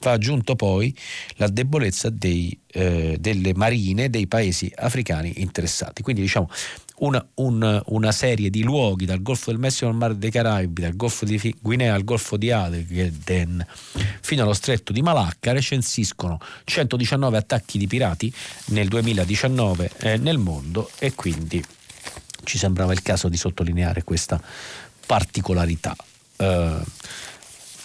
Va aggiunto poi la debolezza dei, eh, delle marine dei paesi africani interessati. Quindi diciamo una, un, una, serie di luoghi dal Golfo del Messico al Mare dei Caraibi, dal Golfo di Guinea al Golfo di Aden fino allo Stretto di Malacca recensiscono 119 attacchi di pirati nel 2019 eh, nel mondo e quindi ci sembrava il caso di sottolineare questa particolarità. Uh,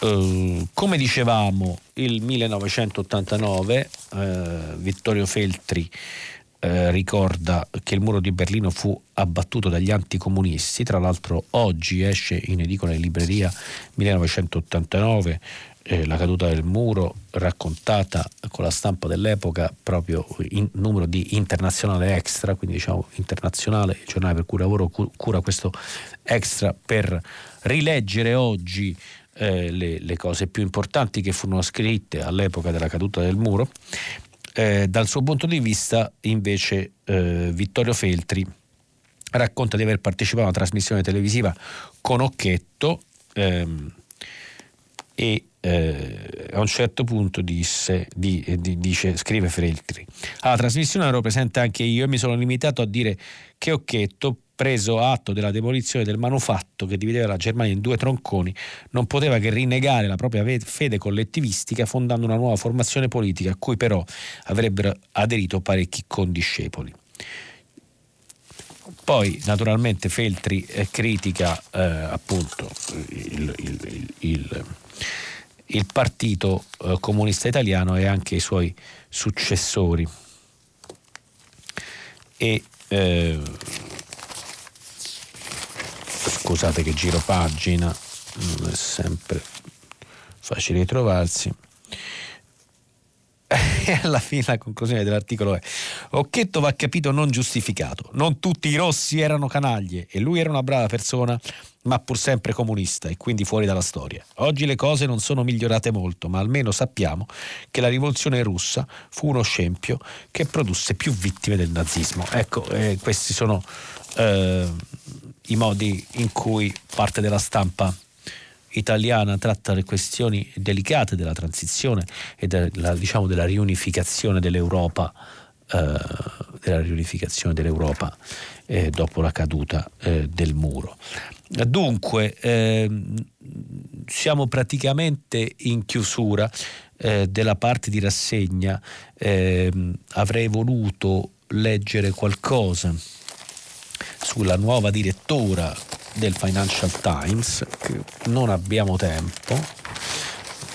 uh, come dicevamo, il 1989 uh, eh, Vittorio Feltri eh, ricorda che il muro di Berlino fu abbattuto dagli anticomunisti, tra l'altro oggi esce in edicola in libreria 1989 eh, la caduta del muro raccontata con la stampa dell'epoca proprio in numero di internazionale extra, quindi diciamo internazionale, il giornale per cui lavoro cura questo extra per rileggere oggi eh, le, le, cose più importanti che furono scritte all'epoca della caduta del muro eh, dal suo punto di vista, invece, eh, Vittorio Feltri racconta di aver partecipato a una trasmissione televisiva con Occhetto ehm, e eh, a un certo punto disse, di, eh, di, dice, scrive Feltri, alla trasmissione ero presente anche io e mi sono limitato a dire che Occhetto preso atto della demolizione del manufatto che divideva la Germania in due tronconi, non poteva che rinnegare la propria fede collettivistica fondando una nuova formazione politica a cui però avrebbero aderito parecchi condiscepoli. Poi naturalmente Feltri eh, critica eh, appunto il, il, il, il partito eh, comunista italiano e anche i suoi successori. E eh, scusate che giro pagina, non è sempre facile ritrovarsi. E alla fine la conclusione dell'articolo è Occhetto va capito non giustificato. Non tutti i rossi erano canaglie e lui era una brava persona, ma pur sempre comunista e quindi fuori dalla storia. Oggi le cose non sono migliorate molto, ma almeno sappiamo che la rivoluzione russa fu uno scempio che produsse più vittime del nazismo. Ecco, eh, questi sono eh, i modi in cui parte della stampa italiana tratta le questioni delicate della transizione e della, diciamo, della riunificazione dell'Europa, eh, della riunificazione dell'Europa eh, dopo la caduta eh, del muro. Dunque, ehm, siamo praticamente in chiusura eh, della parte di rassegna. Ehm, avrei voluto leggere qualcosa sulla nuova direttora del Financial Times, non abbiamo tempo,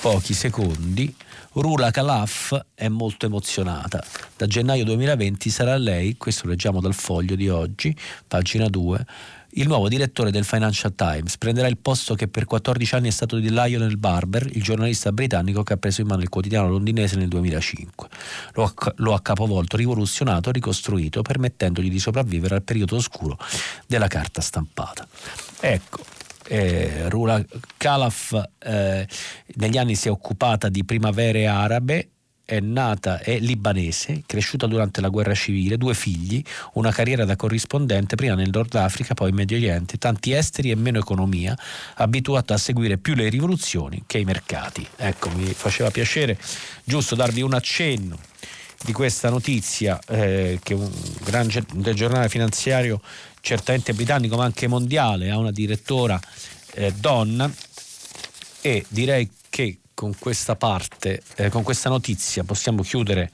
pochi secondi. Rula Calaf è molto emozionata. Da gennaio 2020 sarà lei, questo leggiamo dal foglio di oggi, pagina 2, il nuovo direttore del Financial Times prenderà il posto che per 14 anni è stato di Lionel Barber, il giornalista britannico che ha preso in mano il quotidiano londinese nel 2005. Lo ha, lo ha capovolto, rivoluzionato, ricostruito, permettendogli di sopravvivere al periodo oscuro della carta stampata. Ecco, eh, Rula Calaf eh, negli anni si è occupata di primavere arabe è nata, è libanese, cresciuta durante la guerra civile, due figli, una carriera da corrispondente prima nel Nord Africa, poi in Medio Oriente, tanti esteri e meno economia, abituata a seguire più le rivoluzioni che i mercati. Ecco, mi faceva piacere giusto darvi un accenno di questa notizia eh, che un grande giornale finanziario certamente britannico ma anche mondiale ha una direttora eh, donna e direi che con questa parte, eh, con questa notizia possiamo chiudere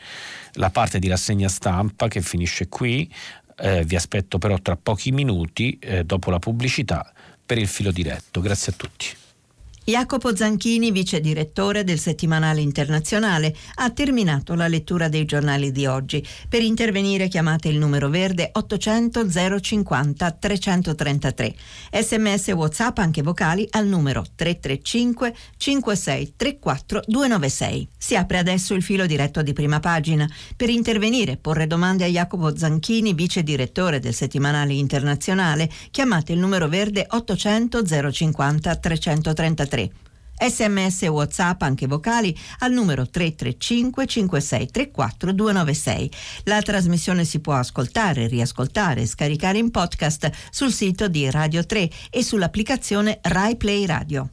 la parte di rassegna stampa che finisce qui. Eh, vi aspetto però tra pochi minuti, eh, dopo la pubblicità, per il filo diretto. Grazie a tutti. Jacopo Zanchini, vice direttore del settimanale internazionale, ha terminato la lettura dei giornali di oggi. Per intervenire chiamate il numero verde 800 050 333. Sms WhatsApp anche vocali al numero 335 56 34 296. Si apre adesso il filo diretto di prima pagina. Per intervenire, porre domande a Jacopo Zanchini, vice direttore del settimanale internazionale, chiamate il numero verde 800 050 333. Sms e WhatsApp anche vocali al numero 335 5634 296. La trasmissione si può ascoltare, riascoltare e scaricare in podcast sul sito di Radio 3 e sull'applicazione Rai Play Radio.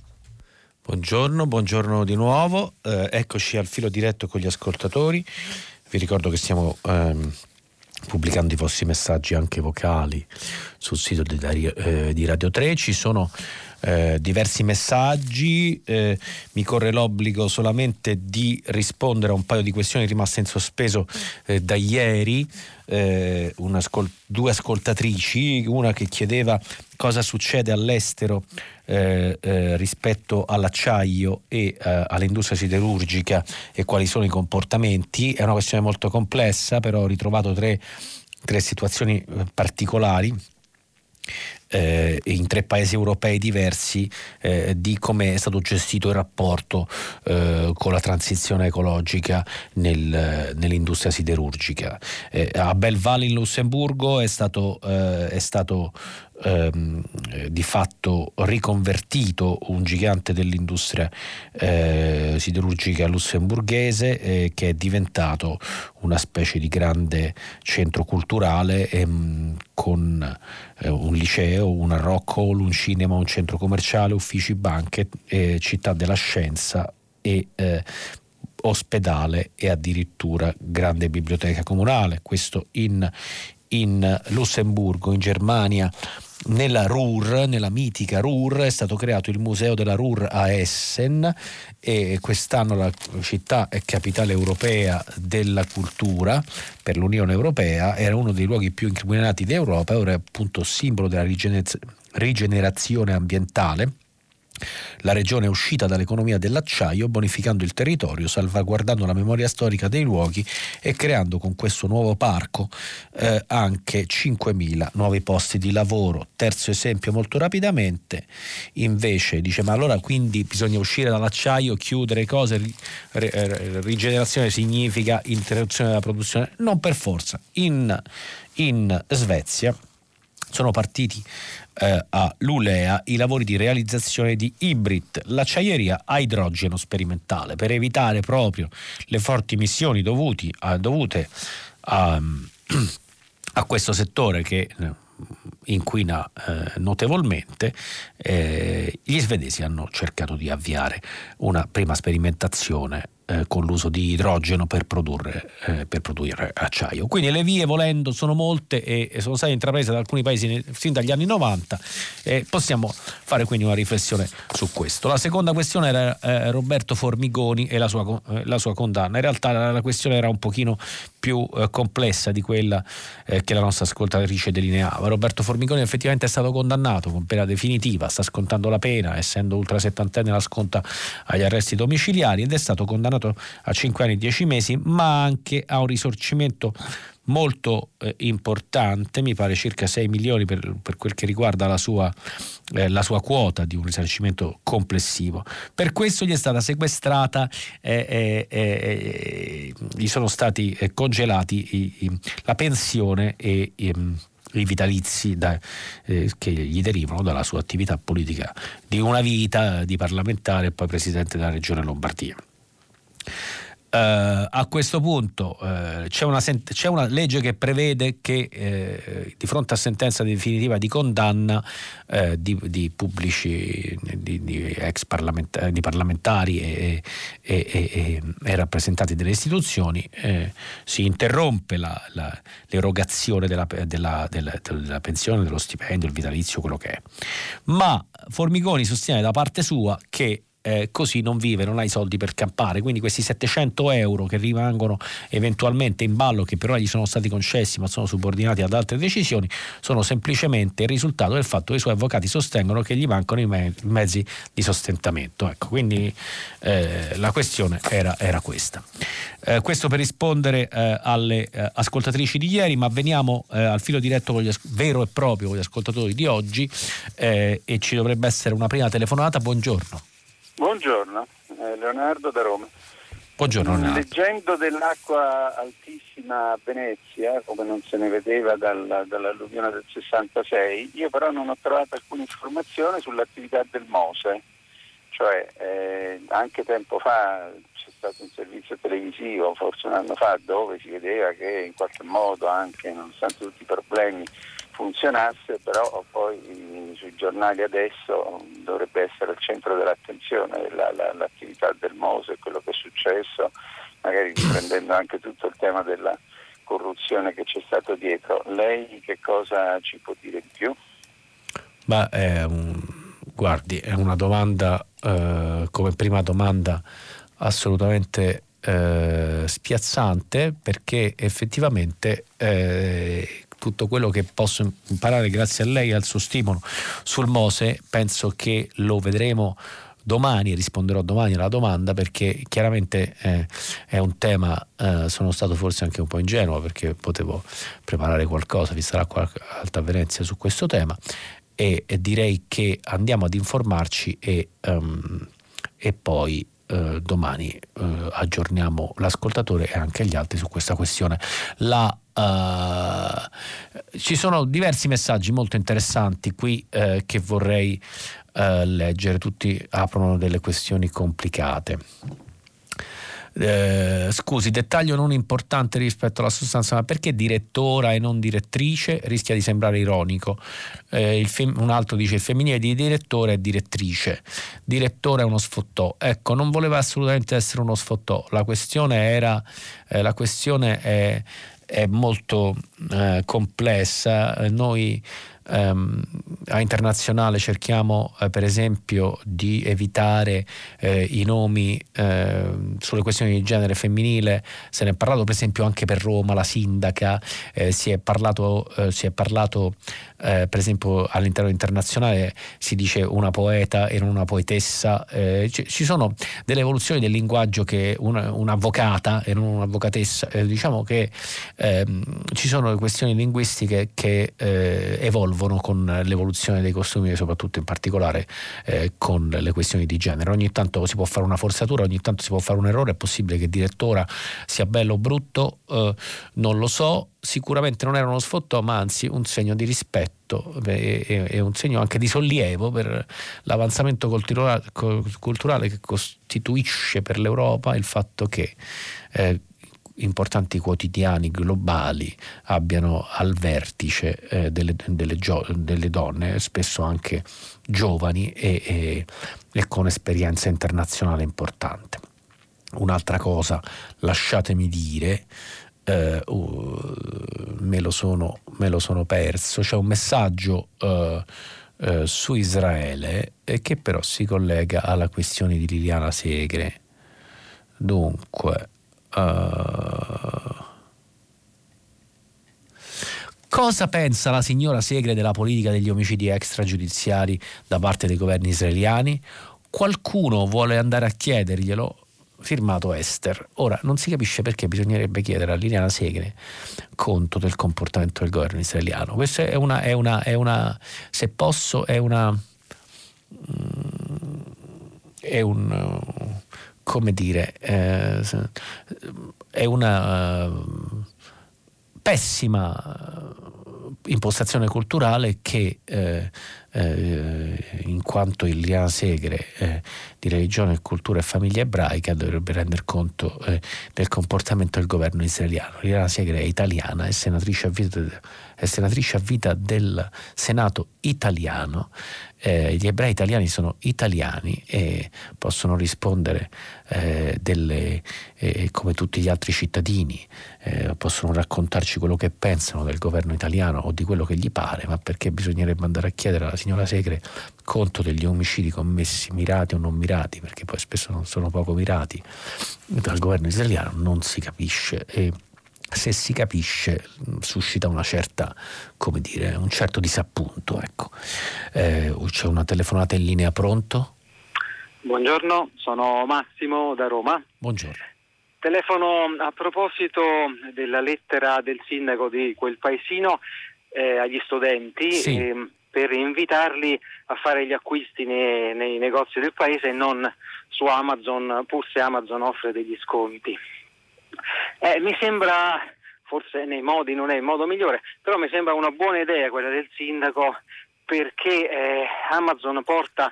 Buongiorno, buongiorno di nuovo. Eh, eccoci al filo diretto con gli ascoltatori. Vi ricordo che stiamo ehm, pubblicando i vostri messaggi anche vocali sul sito di, eh, di Radio 3. Ci sono eh, diversi messaggi, eh, mi corre l'obbligo solamente di rispondere a un paio di questioni rimaste in sospeso eh, da ieri. Eh, ascol- due ascoltatrici, una che chiedeva cosa succede all'estero eh, eh, rispetto all'acciaio e all'industria siderurgica e quali sono i comportamenti. È una questione molto complessa, però ho ritrovato tre, tre situazioni particolari eh, in tre paesi europei diversi eh, di come è stato gestito il rapporto eh, con la transizione ecologica nel, nell'industria siderurgica. Eh, a Belval in Lussemburgo è stato, eh, è stato ehm, di fatto riconvertito un gigante dell'industria eh, siderurgica lussemburghese eh, che è diventato una specie di grande centro culturale ehm, con eh, un liceo, una rock hall, un cinema, un centro commerciale, uffici, banche, eh, città della scienza e eh, ospedale e addirittura grande biblioteca comunale. Questo in, in Lussemburgo, in Germania nella Ruhr, nella mitica Ruhr, è stato creato il Museo della Ruhr a Essen e quest'anno la città è capitale europea della cultura per l'Unione Europea, era uno dei luoghi più incriminati d'Europa, ora è appunto simbolo della rigenerazione ambientale la regione è uscita dall'economia dell'acciaio bonificando il territorio, salvaguardando la memoria storica dei luoghi e creando con questo nuovo parco eh, anche 5.000 nuovi posti di lavoro. Terzo esempio molto rapidamente, invece dice ma allora quindi bisogna uscire dall'acciaio, chiudere cose, rigenerazione significa interruzione della produzione? Non per forza. In, in Svezia sono partiti eh, a Lulea i lavori di realizzazione di Ibrit, l'acciaieria a idrogeno sperimentale, per evitare proprio le forti emissioni dovuti, a, dovute a, a, questo settore che eh, inquina eh, notevolmente, eh, gli svedesi hanno cercato di avviare una prima sperimentazione eh, con l'uso di idrogeno per produrre, eh, per produrre, acciaio. Quindi le vie volendo sono molte e, sono state intraprese da alcuni paesi fin dagli anni 90 e possiamo fare quindi una riflessione su questo. La seconda questione era eh, Roberto Formigoni e la sua, eh, la sua, condanna. In realtà la, la, questione era un pochino più eh, complessa di quella che la nostra ascoltatrice delineava. Roberto Formigoni effettivamente è stato condannato con pena definitiva, sta scontando la pena, essendo ultra settantenne la sconta agli arresti domiciliari ed è stato condannato condannato a 5 anni e 10 mesi, ma anche a un risorgimento molto eh, importante, mi pare circa 6 milioni per, per quel che riguarda la sua, eh, la sua, quota di un risarcimento complessivo. Per questo gli è stata sequestrata, eh, eh, eh gli sono stati eh, congelati i, i, la pensione e i, i vitalizi da, che gli derivano dalla sua attività politica di una vita di parlamentare e poi presidente della regione Lombardia. Uh, a questo punto uh, c'è, una sent- c'è, una legge che prevede che uh, di fronte a sentenza definitiva di condanna di, di, pubblici, di, di ex parlamentari, di parlamentari e, e, e, e, rappresentanti delle istituzioni si interrompe la, la, l'erogazione della, della, della, della pensione, dello stipendio, il vitalizio, quello che è. Ma Formigoni sostiene da parte sua che eh, così non vive, non ha i soldi per campare. Quindi questi 700 euro che rimangono eventualmente in ballo, che però gli sono stati concessi ma sono subordinati ad altre decisioni, sono semplicemente il risultato del fatto che i suoi avvocati sostengono che gli mancano i, me- mezzi di sostentamento. Ecco, quindi eh, la questione era, era questa. Eh, questo per rispondere eh, alle eh, ascoltatrici di ieri, ma veniamo eh, al filo diretto as- vero e proprio con gli ascoltatori di oggi e ci dovrebbe essere una prima telefonata. Buongiorno. Buongiorno, eh, Leonardo da Roma. Buongiorno Leonardo. Leggendo dell'acqua altissima a Venezia, come non se ne vedeva dalla, dall'alluvione del 66, io però non ho trovato alcuna informazione sull'attività del Mose. Cioè, eh, anche tempo fa c'è stato un servizio televisivo, forse un anno fa, dove si vedeva che in qualche modo, anche nonostante tutti i problemi, funzionasse, però poi sui giornali adesso dovrebbe essere al centro dell'attenzione la, la, l'attività del Mose, quello che è successo, magari riprendendo anche tutto il tema della corruzione che c'è stato dietro. Lei che cosa ci può dire di più? Ma è un, guardi, è una domanda eh, come prima domanda assolutamente eh, spiazzante perché effettivamente eh, tutto quello che posso imparare grazie a lei e al suo stimolo sul Mose, penso che lo vedremo domani, risponderò domani alla domanda perché chiaramente eh, è un tema, eh, sono stato forse anche un po' ingenuo perché potevo preparare qualcosa, vista l'acqua alta a Venezia su questo tema e, e direi che andiamo ad informarci e, um, e poi eh, domani eh, aggiorniamo l'ascoltatore e anche gli altri su questa questione. La, uh, ci sono diversi messaggi molto interessanti qui eh, che vorrei eh, leggere, tutti aprono delle questioni complicate. Scusi, dettaglio non importante rispetto alla sostanza, ma perché direttora e non direttrice? Rischia di sembrare ironico. Fem- un altro dice il femminile di direttore è direttrice. Direttore è uno sfottò. Ecco, non voleva assolutamente essere uno sfottò. La questione era, la questione è, è molto eh, complessa. Noi ehm, a internazionale cerchiamo eh, per esempio di evitare eh, i nomi eh, sulle questioni di genere femminile, se ne è parlato per esempio anche per Roma, la sindaca, eh, si è parlato, eh, si è parlato per esempio all'interno internazionale si dice una poeta e non una poetessa, c- ci sono delle evoluzioni del linguaggio che una, un'avvocata e non un'avvocatessa, diciamo che ehm, ci sono questioni linguistiche che evolvono evolvono con l'evoluzione dei costumi e soprattutto in particolare eh, con le questioni di genere. Ogni tanto si può fare una forzatura, ogni tanto si può fare un errore, è possibile che direttora sia bello o brutto, eh, non lo so, sicuramente non era uno sfottò, ma anzi un segno di rispetto e, e un segno anche di sollievo per l'avanzamento culturale, culturale che costituisce per l'Europa il fatto che eh, importanti quotidiani globali abbiano al vertice eh, delle, delle, gio- delle, donne, spesso anche giovani e, e, e con esperienza internazionale importante. Un'altra cosa, lasciatemi dire, eh, uh, me, lo sono, me, lo sono, perso, c'è un messaggio uh, uh, su Israele eh, che però si collega alla questione di Liliana Segre. Dunque, Uh, cosa pensa la signora Segre della politica degli omicidi extragiudiziari da parte dei governi israeliani? Qualcuno vuole andare a chiederglielo? Firmato Esther. Ora non si capisce perché bisognerebbe chiedere a Liliana Segre conto del comportamento del governo israeliano. Questa è una, è una, è una se posso, è una. Mm, è un come dire, eh, è una uh, pessima impostazione culturale che eh, eh, in quanto Iliana Segre eh, di religione, cultura e famiglia ebraica dovrebbe rendere conto eh, del comportamento del governo israeliano. Iliana Segre è italiana, è senatrice a vita, è senatrice a vita del Senato italiano eh, gli ebrei italiani sono italiani e possono rispondere eh, delle, eh, come tutti gli altri cittadini, eh, possono raccontarci quello che pensano del governo italiano o di quello che gli pare, ma perché bisognerebbe andare a chiedere alla signora Segre conto degli omicidi commessi mirati o non mirati, perché poi spesso non sono poco mirati, dal governo israeliano non si capisce. E se si capisce suscita una certa, come dire, un certo disappunto. Ecco. Eh, c'è una telefonata in linea pronto? Buongiorno, sono Massimo da Roma. Buongiorno. Telefono a proposito della lettera del sindaco di quel paesino eh, agli studenti sì. eh, per invitarli a fare gli acquisti nei, nei, negozi del paese e non su Amazon, pur se Amazon offre degli sconti. Eh, mi sembra, forse nei modi non è il modo migliore, però mi sembra una buona idea quella del sindaco perché eh, Amazon porta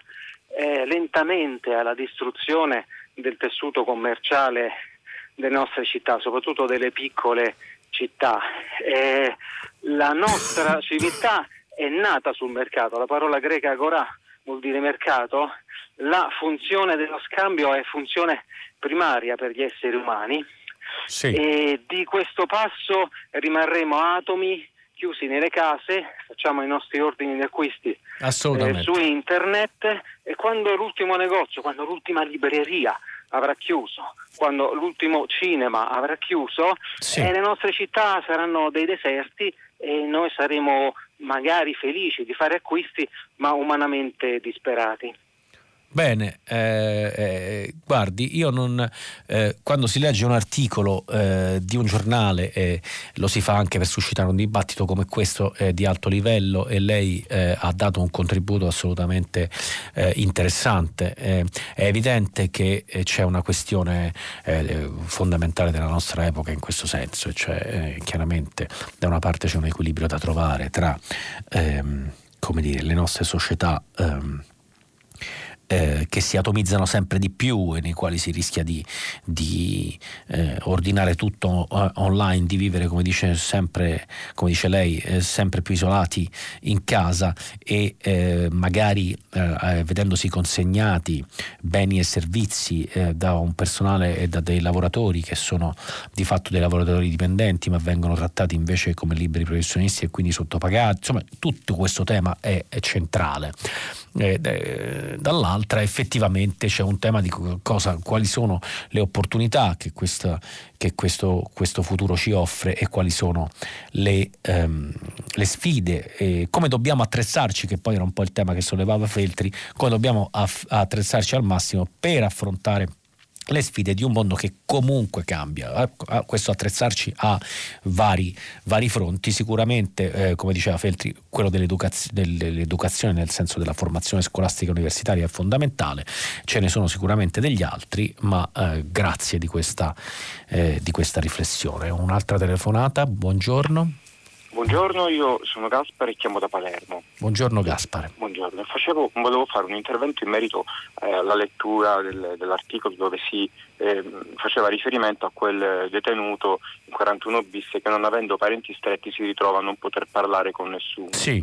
eh, lentamente alla distruzione del tessuto commerciale delle nostre città, soprattutto delle piccole città. Eh, la nostra civiltà è nata sul mercato, la parola greca agora vuol dire mercato, la funzione dello scambio è funzione primaria per gli esseri umani sì. e di questo passo rimarremo atomi chiusi nelle case, facciamo i nostri ordini di acquisti eh, su internet e quando l'ultimo negozio, quando l'ultima libreria avrà chiuso, quando l'ultimo cinema avrà chiuso, sì. eh, le nostre città saranno dei deserti e noi saremo magari felici di fare acquisti, ma umanamente disperati. Bene, eh, eh, guardi, io non, eh, quando si legge un articolo eh, di un giornale, eh, lo si fa anche per suscitare un dibattito come questo eh, di alto livello e lei ha dato un contributo assolutamente interessante. è evidente che c'è una questione fondamentale della nostra epoca in questo senso, cioè chiaramente da una parte c'è un equilibrio da trovare tra ehm, dire, le nostre società. Ehm, eh, che si atomizzano sempre di più e nei quali si rischia di, di eh, ordinare tutto eh, online, di vivere come dice, sempre, come dice lei, eh, sempre più isolati in casa e eh, magari vedendosi consegnati beni e servizi da un personale e da dei lavoratori che sono di fatto dei lavoratori dipendenti ma vengono trattati invece come liberi professionisti e quindi sottopagati. Insomma, tutto questo tema è, è centrale eh, dall'altra effettivamente c'è un tema di cosa, quali sono le opportunità che, questa, che questo, questo, futuro ci offre e quali sono le, ehm, le sfide, e come dobbiamo attrezzarci, che poi era un po' il tema che sollevava Feltri, come dobbiamo aff- attrezzarci al massimo per affrontare le sfide di un mondo che comunque cambia. Eh, questo attrezzarci ha vari, vari fronti, sicuramente, eh, come diceva Feltri, quello dell'edukaz- dell'educazione nel senso della formazione scolastica universitaria è fondamentale, ce ne sono sicuramente degli altri, ma eh, grazie di questa, eh, di questa riflessione. Un'altra telefonata, buongiorno. Buongiorno, io sono Gaspare e chiamo da Palermo. Buongiorno Gaspare. Buongiorno, Facevo, volevo fare un intervento in merito eh, alla lettura del, dell'articolo dove si eh, faceva riferimento a quel detenuto in 41 bis che non avendo parenti stretti si ritrova a non poter parlare con nessuno. Sì.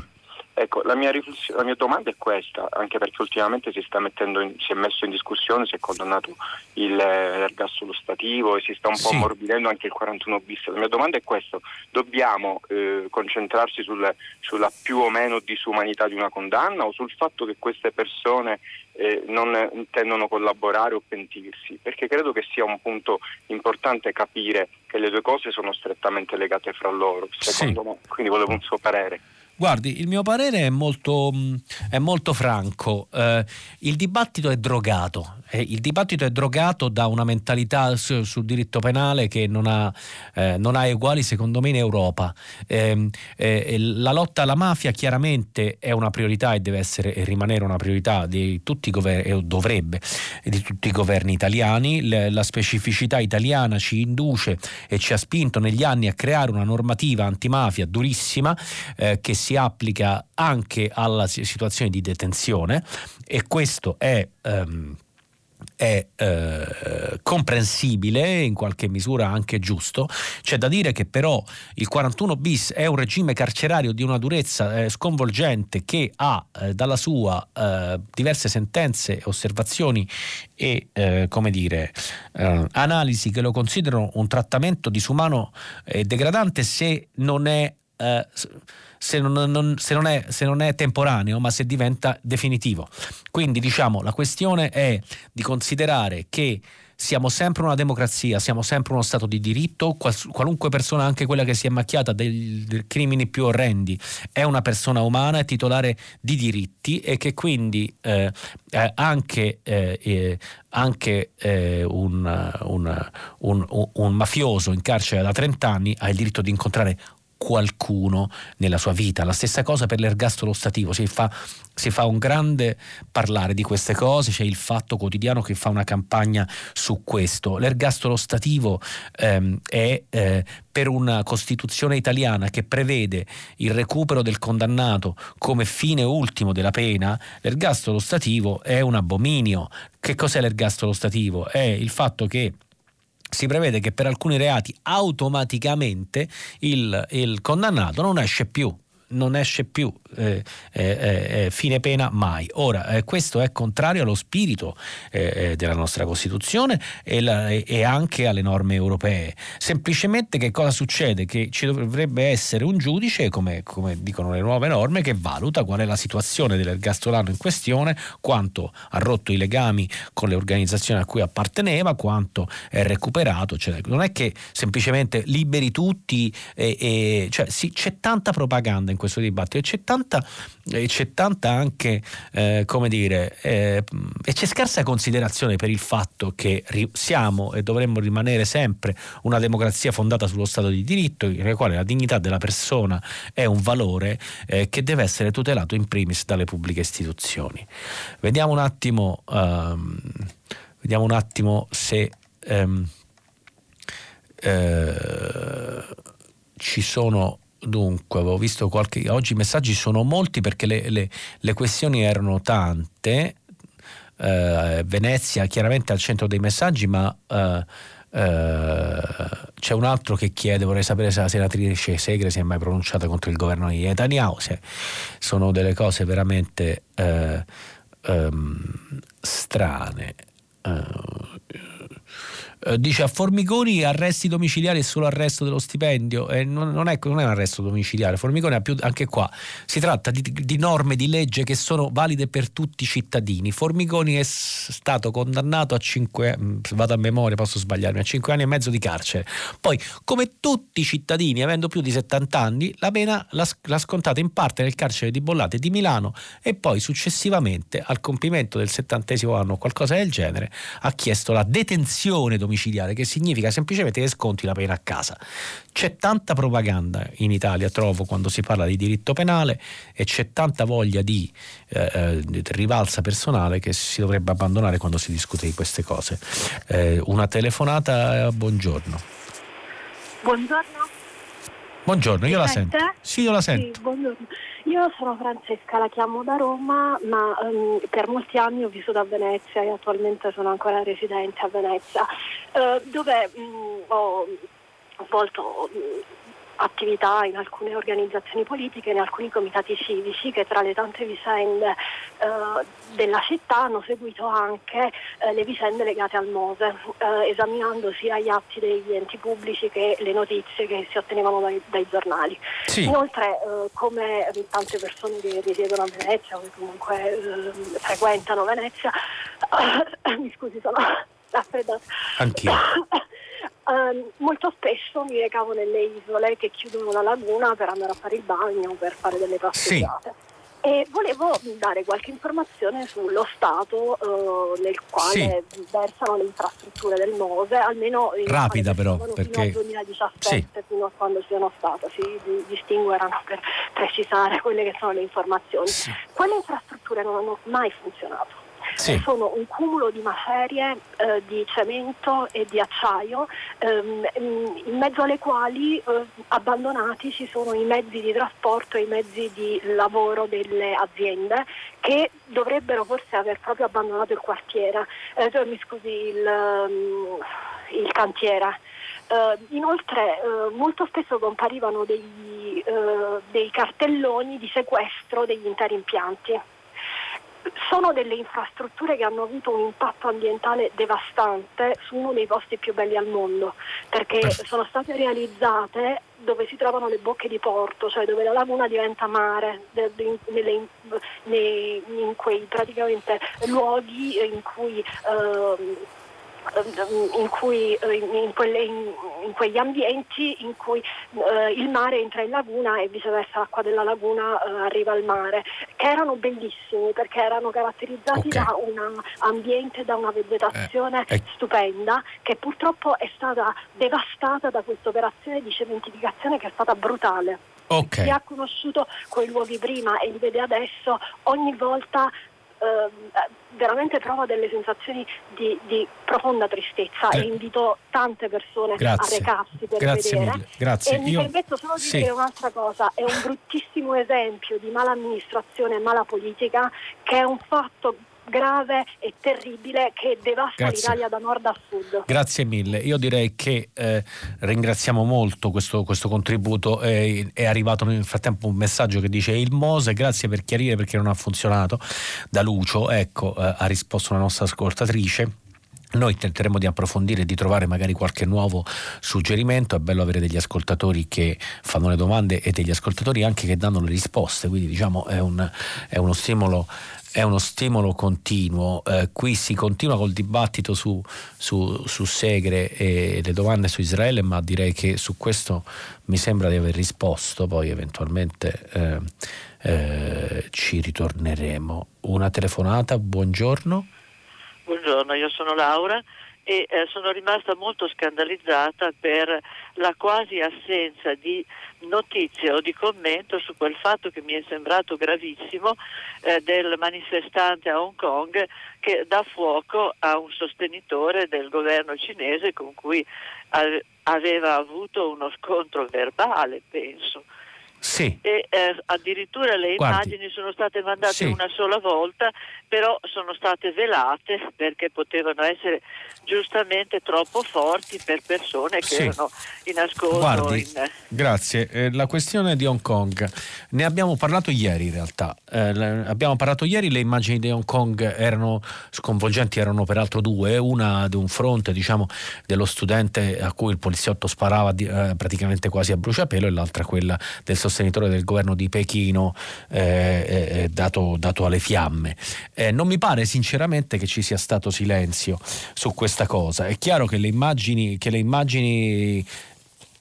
Ecco, la mia, la mia, domanda è questa, anche perché ultimamente si, in, si, è messo in discussione, si è condannato il, l'ergastolo stativo e si sta un po' ammorbidendo anche il 41 bis. La mia domanda è questa, dobbiamo eh, concentrarsi sul, sulla più o meno disumanità di una condanna o sul fatto che queste persone eh, non intendono collaborare o pentirsi? Perché credo che sia un punto importante capire che le due cose sono strettamente legate fra loro, secondo sì. me, quindi volevo un suo parere. Guardi, il mio parere è molto, mm, è molto franco. Eh, il dibattito è drogato. Eh, il dibattito è drogato da una mentalità su, sul diritto penale che non ha, eh, non ha, eguali, secondo me, in Europa. Ehm, eh, la lotta alla mafia chiaramente è una priorità e deve essere e rimanere una priorità di tutti i governi, dovrebbe, di tutti i governi italiani. Le, la specificità italiana ci induce e ci ha spinto negli anni a creare una normativa antimafia durissima eh, che applica anche alla situazione di detenzione e questo è... Um, è eh, comprensibile, in qualche misura anche giusto. C'è da dire che però il 41 bis è un regime carcerario di una durezza eh, sconvolgente che ha eh, dalla sua eh, diverse sentenze, osservazioni e eh, come dire, eh, analisi che lo considerano un trattamento disumano e degradante se non è se, non, non, se, non è, se, non, è, temporaneo, ma se diventa definitivo. Quindi diciamo la questione è di considerare che siamo sempre una democrazia, siamo sempre uno Stato di diritto, qualunque persona, anche quella che si è macchiata dei, dei crimini più orrendi, è una persona umana, è titolare di diritti e che quindi eh, anche, eh, eh anche eh, un, un, un, un mafioso in carcere da 30 anni ha il diritto di incontrare qualcuno nella sua vita. La stessa cosa per l'ergastolo stativo, si fa, si fa, un grande parlare di queste cose, c'è il Fatto Quotidiano che fa una campagna su questo. L'ergastolo stativo ehm, è eh, per una Costituzione italiana che prevede il recupero del condannato come fine ultimo della pena, l'ergastolo stativo è un abominio. Che cos'è l'ergastolo stativo? È il fatto che si prevede che per alcuni reati automaticamente il, il condannato non esce più non esce più eh, eh, eh, fine pena mai. Ora, eh, questo è contrario allo spirito eh, eh, della nostra Costituzione e, la, e, anche alle norme europee. Semplicemente che cosa succede? Che ci dovrebbe essere un giudice, come, come dicono le nuove norme, che valuta qual è la situazione dell'ergastolano in questione, quanto ha rotto i legami con le organizzazioni a cui apparteneva, quanto è recuperato. Cioè, non è che semplicemente liberi tutti, cioè, sì, c'è tanta propaganda in questo dibattito e c'è tanta, e c'è tanta anche, eh, come dire, eh, e c'è scarsa considerazione per il fatto che siamo e dovremmo rimanere sempre una democrazia fondata sullo Stato di diritto, nel quale la dignità della persona è un valore eh, che deve essere tutelato in primis dalle pubbliche istituzioni. Vediamo un attimo, um, vediamo un attimo se... Um, eh, ci sono Dunque, avevo visto qualche. Oggi i messaggi sono molti perché le, le, le questioni erano tante. Eh, Venezia chiaramente al centro dei messaggi, ma eh, eh, c'è un altro che chiede: vorrei sapere se la senatrice Segre si è mai pronunciata contro il governo di Netanyahu. Se, sono delle cose veramente eh, ehm, strane. Eh, eh, dice a Formigoni arresti domiciliari e solo arresto dello stipendio. Eh, non, non, è, non, è, un arresto domiciliare, Formigoni ha più, anche qua si tratta di, di, norme di legge che sono valide per tutti i cittadini. Formigoni è stato condannato a 5, mm, vado a memoria, posso sbagliarmi, a 5 anni e mezzo di carcere. Poi, come tutti i cittadini, avendo più di 70 anni, la pena l'ha, l'ha scontata in parte nel carcere di Bollate di Milano e poi successivamente al compimento del settantesimo anno o qualcosa del genere ha chiesto la detenzione domiciliare domiciliare, che significa semplicemente che sconti la pena a casa. C'è tanta propaganda in Italia, trovo, quando si parla di diritto penale e c'è tanta voglia di, eh, di eh, rivalsa personale che si dovrebbe abbandonare quando si discute di queste cose. Eh, una telefonata, buongiorno. Buongiorno. Buongiorno, io la sento. Sì, io la sento. Sì, buongiorno. Io sono Francesca, la chiamo da Roma, ma um, per molti anni ho vissuto a Venezia e attualmente sono ancora residente a Venezia, uh, dove um, ho svolto um, attività in alcune organizzazioni politiche, in alcuni comitati civici che tra le tante vicende eh, della città hanno seguito anche eh, le vicende legate al Mose, eh, esaminando sia gli atti degli enti pubblici che le notizie che si ottenevano dai, dai giornali. Sì. Inoltre, eh, come tante persone che risiedono a Venezia o che comunque eh, frequentano Venezia, mi scusi, sono raffreddata. Anch'io. Uh, molto spesso mi recavo nelle isole che chiudono la laguna per andare a fare il bagno, per fare delle passeggiate. Sì. E volevo dare qualche informazione sullo stato uh, nel quale sì. versano le infrastrutture del Mose, almeno rapida però perché fino al 2017, sì. fino a quando siano stata, si distingueranno per precisare quelle che sono le informazioni. Quelle infrastrutture non hanno mai funzionato sì. sono un cumulo di macerie eh, di cemento e di acciaio ehm, in mezzo alle quali eh, abbandonati ci sono i mezzi di trasporto e i mezzi di lavoro delle aziende che dovrebbero forse aver proprio abbandonato il quartiere, eh, cioè, mi scusi, il, um, il cantiere. Uh, inoltre uh, molto spesso comparivano degli, uh, dei cartelloni di sequestro degli interi impianti sono delle infrastrutture che hanno avuto un impatto ambientale devastante su uno dei posti più belli al mondo, perché sono state realizzate dove si trovano le bocche di porto, cioè dove la laguna diventa mare, in, in quei praticamente luoghi in cui eh, in, cui, eh, in, quelle, in, in, quegli ambienti in cui eh, il mare entra in laguna e viceversa l'acqua della laguna eh, arriva al mare, che erano bellissimi perché erano caratterizzati okay. da un ambiente, da una vegetazione eh, eh. stupenda che purtroppo è stata devastata da questa operazione di cementificazione che è stata brutale. Okay. Chi ha conosciuto quei luoghi prima e li vede adesso ogni volta eh, veramente prova delle sensazioni di, di profonda tristezza eh. e invito tante persone Grazie. a recarsi per Grazie vedere. Mille. Grazie. E mi Io... permetto solo di sì. dire un'altra cosa, è un bruttissimo esempio di mala amministrazione e mala politica che è un fatto grave e terribile che devasta Grazie. l'Italia da nord a sud. Grazie mille. Io direi che eh, ringraziamo molto questo, questo contributo. Eh, è arrivato nel frattempo un messaggio che dice il Mose, grazie per chiarire perché non ha funzionato. Da Lucio, ecco, eh, ha risposto la nostra ascoltatrice. Noi tenteremo di approfondire e di trovare magari qualche nuovo suggerimento. È bello avere degli ascoltatori che fanno le domande e degli ascoltatori anche che danno le risposte, quindi diciamo è, un, è uno stimolo è uno stimolo continuo. Eh, qui si continua col dibattito su, su, su, Segre e le domande su Israele, ma direi che su questo mi sembra di aver risposto, poi eventualmente eh, eh, ci ritorneremo. Una telefonata, buongiorno. Buongiorno, io sono Laura e eh, sono rimasta molto scandalizzata per la quasi assenza di notizie o di commento su quel fatto che mi è sembrato gravissimo eh, del manifestante a Hong Kong che dà fuoco a un sostenitore del governo cinese con cui aveva avuto uno scontro verbale, penso. Sì. E eh, addirittura le Guardi. immagini sono state mandate sì. una sola volta, però sono state velate perché potevano essere giustamente troppo forti per persone che sì. erano in ascolto. Guardi, in... grazie. Eh, la questione di Hong Kong, ne abbiamo parlato ieri in realtà. Eh, abbiamo parlato ieri, le immagini di Hong Kong erano sconvolgenti, erano peraltro due, una di un fronte diciamo, dello studente a cui il poliziotto sparava eh, praticamente quasi a bruciapelo e l'altra quella del sostenitore del governo di Pechino eh, eh, dato, dato, alle fiamme. Eh, non mi pare sinceramente che ci sia stato silenzio su questa cosa. È chiaro che le immagini, che le immagini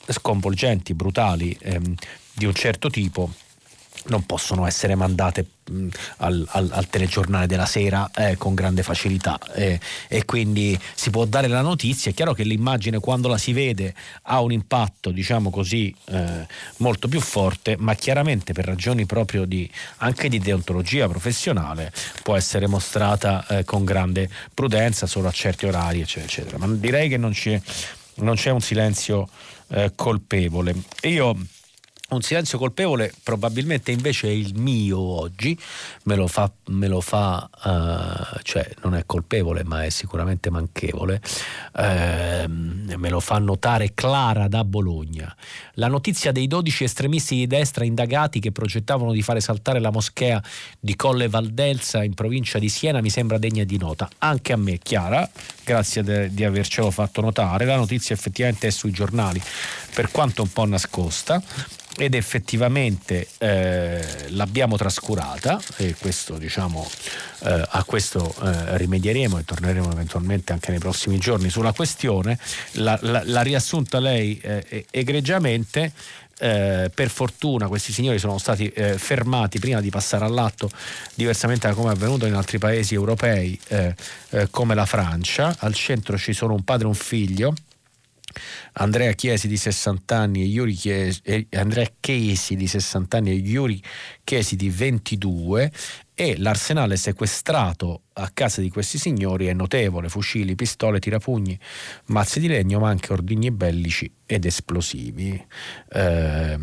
sconvolgenti, brutali ehm, di un certo tipo non possono essere mandate mh, al, al, al, telegiornale della sera eh, con grande facilità eh, e quindi si può dare la notizia. È chiaro che l'immagine quando la si vede ha un impatto, diciamo così, eh, molto più forte, ma chiaramente per ragioni proprio di, anche di deontologia professionale può essere mostrata eh, con grande prudenza solo a certi orari, eccetera, eccetera. Ma direi che non c'è, non c'è un silenzio eh, colpevole. Io un silenzio colpevole probabilmente invece è il mio oggi, me lo fa, me lo fa uh, cioè non è colpevole ma è sicuramente manchevole, uh, me lo fa notare Clara da Bologna. La notizia dei 12 estremisti di destra indagati che progettavano di fare saltare la moschea di Colle Valdelsa in provincia di Siena mi sembra degna di nota. Anche a me, Chiara, grazie de, di avercelo fatto notare, la notizia effettivamente è sui giornali, per quanto un po' nascosta ed effettivamente eh, l'abbiamo trascurata e questo, diciamo, eh, a questo eh, rimedieremo e torneremo eventualmente anche nei prossimi giorni sulla questione. La, la, la riassunta lei eh, egregiamente. Eh, per fortuna questi signori sono stati eh, fermati prima di passare all'atto, diversamente da come è avvenuto in altri paesi europei come la Francia. Al centro ci sono un padre e un figlio Andrea Chiesi di 60 anni e Yuri Chiesi, eh, Andrea Chiesi di 60 anni e Yuri Chiesi di 22 e l'arsenale sequestrato a casa di questi signori è notevole, fucili, pistole, tirapugni, mazzi di legno, ma anche ordigni bellici ed esplosivi. Eh,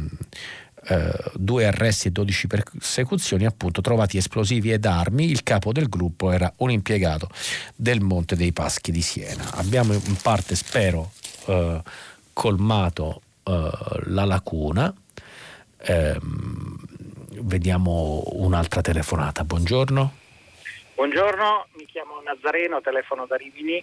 eh, due arresti e 12 persecuzioni, appunto trovati esplosivi ed armi. Il capo del gruppo era un impiegato del Monte dei Paschi di Siena. Abbiamo in parte, spero, eh, colmato eh, la lacuna. Eh, vediamo un'altra telefonata. Buongiorno. Buongiorno, mi chiamo Nazareno, telefono da Rimini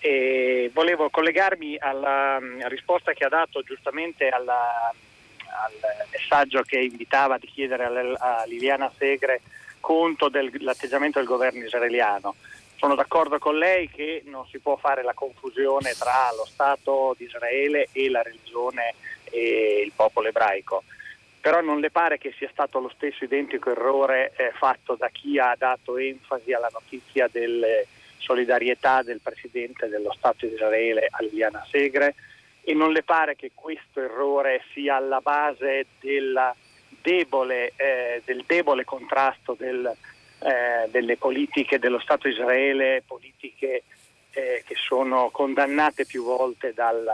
e volevo collegarmi alla mm, risposta che ha dato giustamente alla, al messaggio che invitava di chiedere a Liliana Segre conto dell'atteggiamento del governo israeliano. Sono d'accordo con lei che non si può fare la confusione tra lo Stato di Israele e la religione e il popolo ebraico. Però non le pare che sia stato lo stesso identico errore eh, fatto da chi ha dato enfasi alla notizia delle solidarietà del Presidente dello Stato di Israele a Liliana Segre e non le pare che questo errore sia alla base debole, eh, del debole contrasto del, eh, delle politiche dello Stato Israele, politiche eh, che sono condannate più volte dal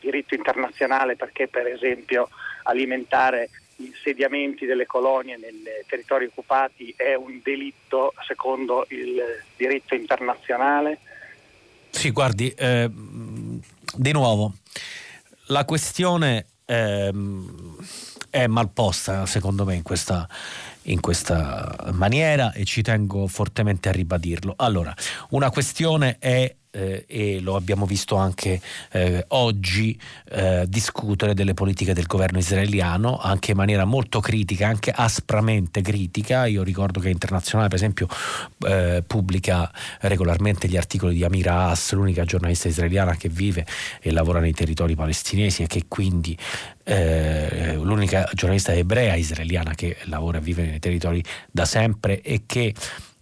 diritto internazionale perché per esempio alimentare gli insediamenti delle colonie nei territori occupati è un delitto secondo il diritto internazionale? Sì, guardi, eh, di nuovo, la questione eh, è malposta secondo me in questa, in questa maniera e ci tengo fortemente a ribadirlo. Allora, una questione è eh, e lo abbiamo visto anche eh, oggi eh, discutere delle politiche del governo israeliano anche in maniera molto critica, anche aspramente critica. Io ricordo che Internazionale per esempio eh, pubblica regolarmente gli articoli di Amira Haas, l'unica giornalista israeliana che vive e lavora nei territori palestinesi e che quindi eh, l'unica giornalista ebrea israeliana che lavora e vive nei territori da sempre e che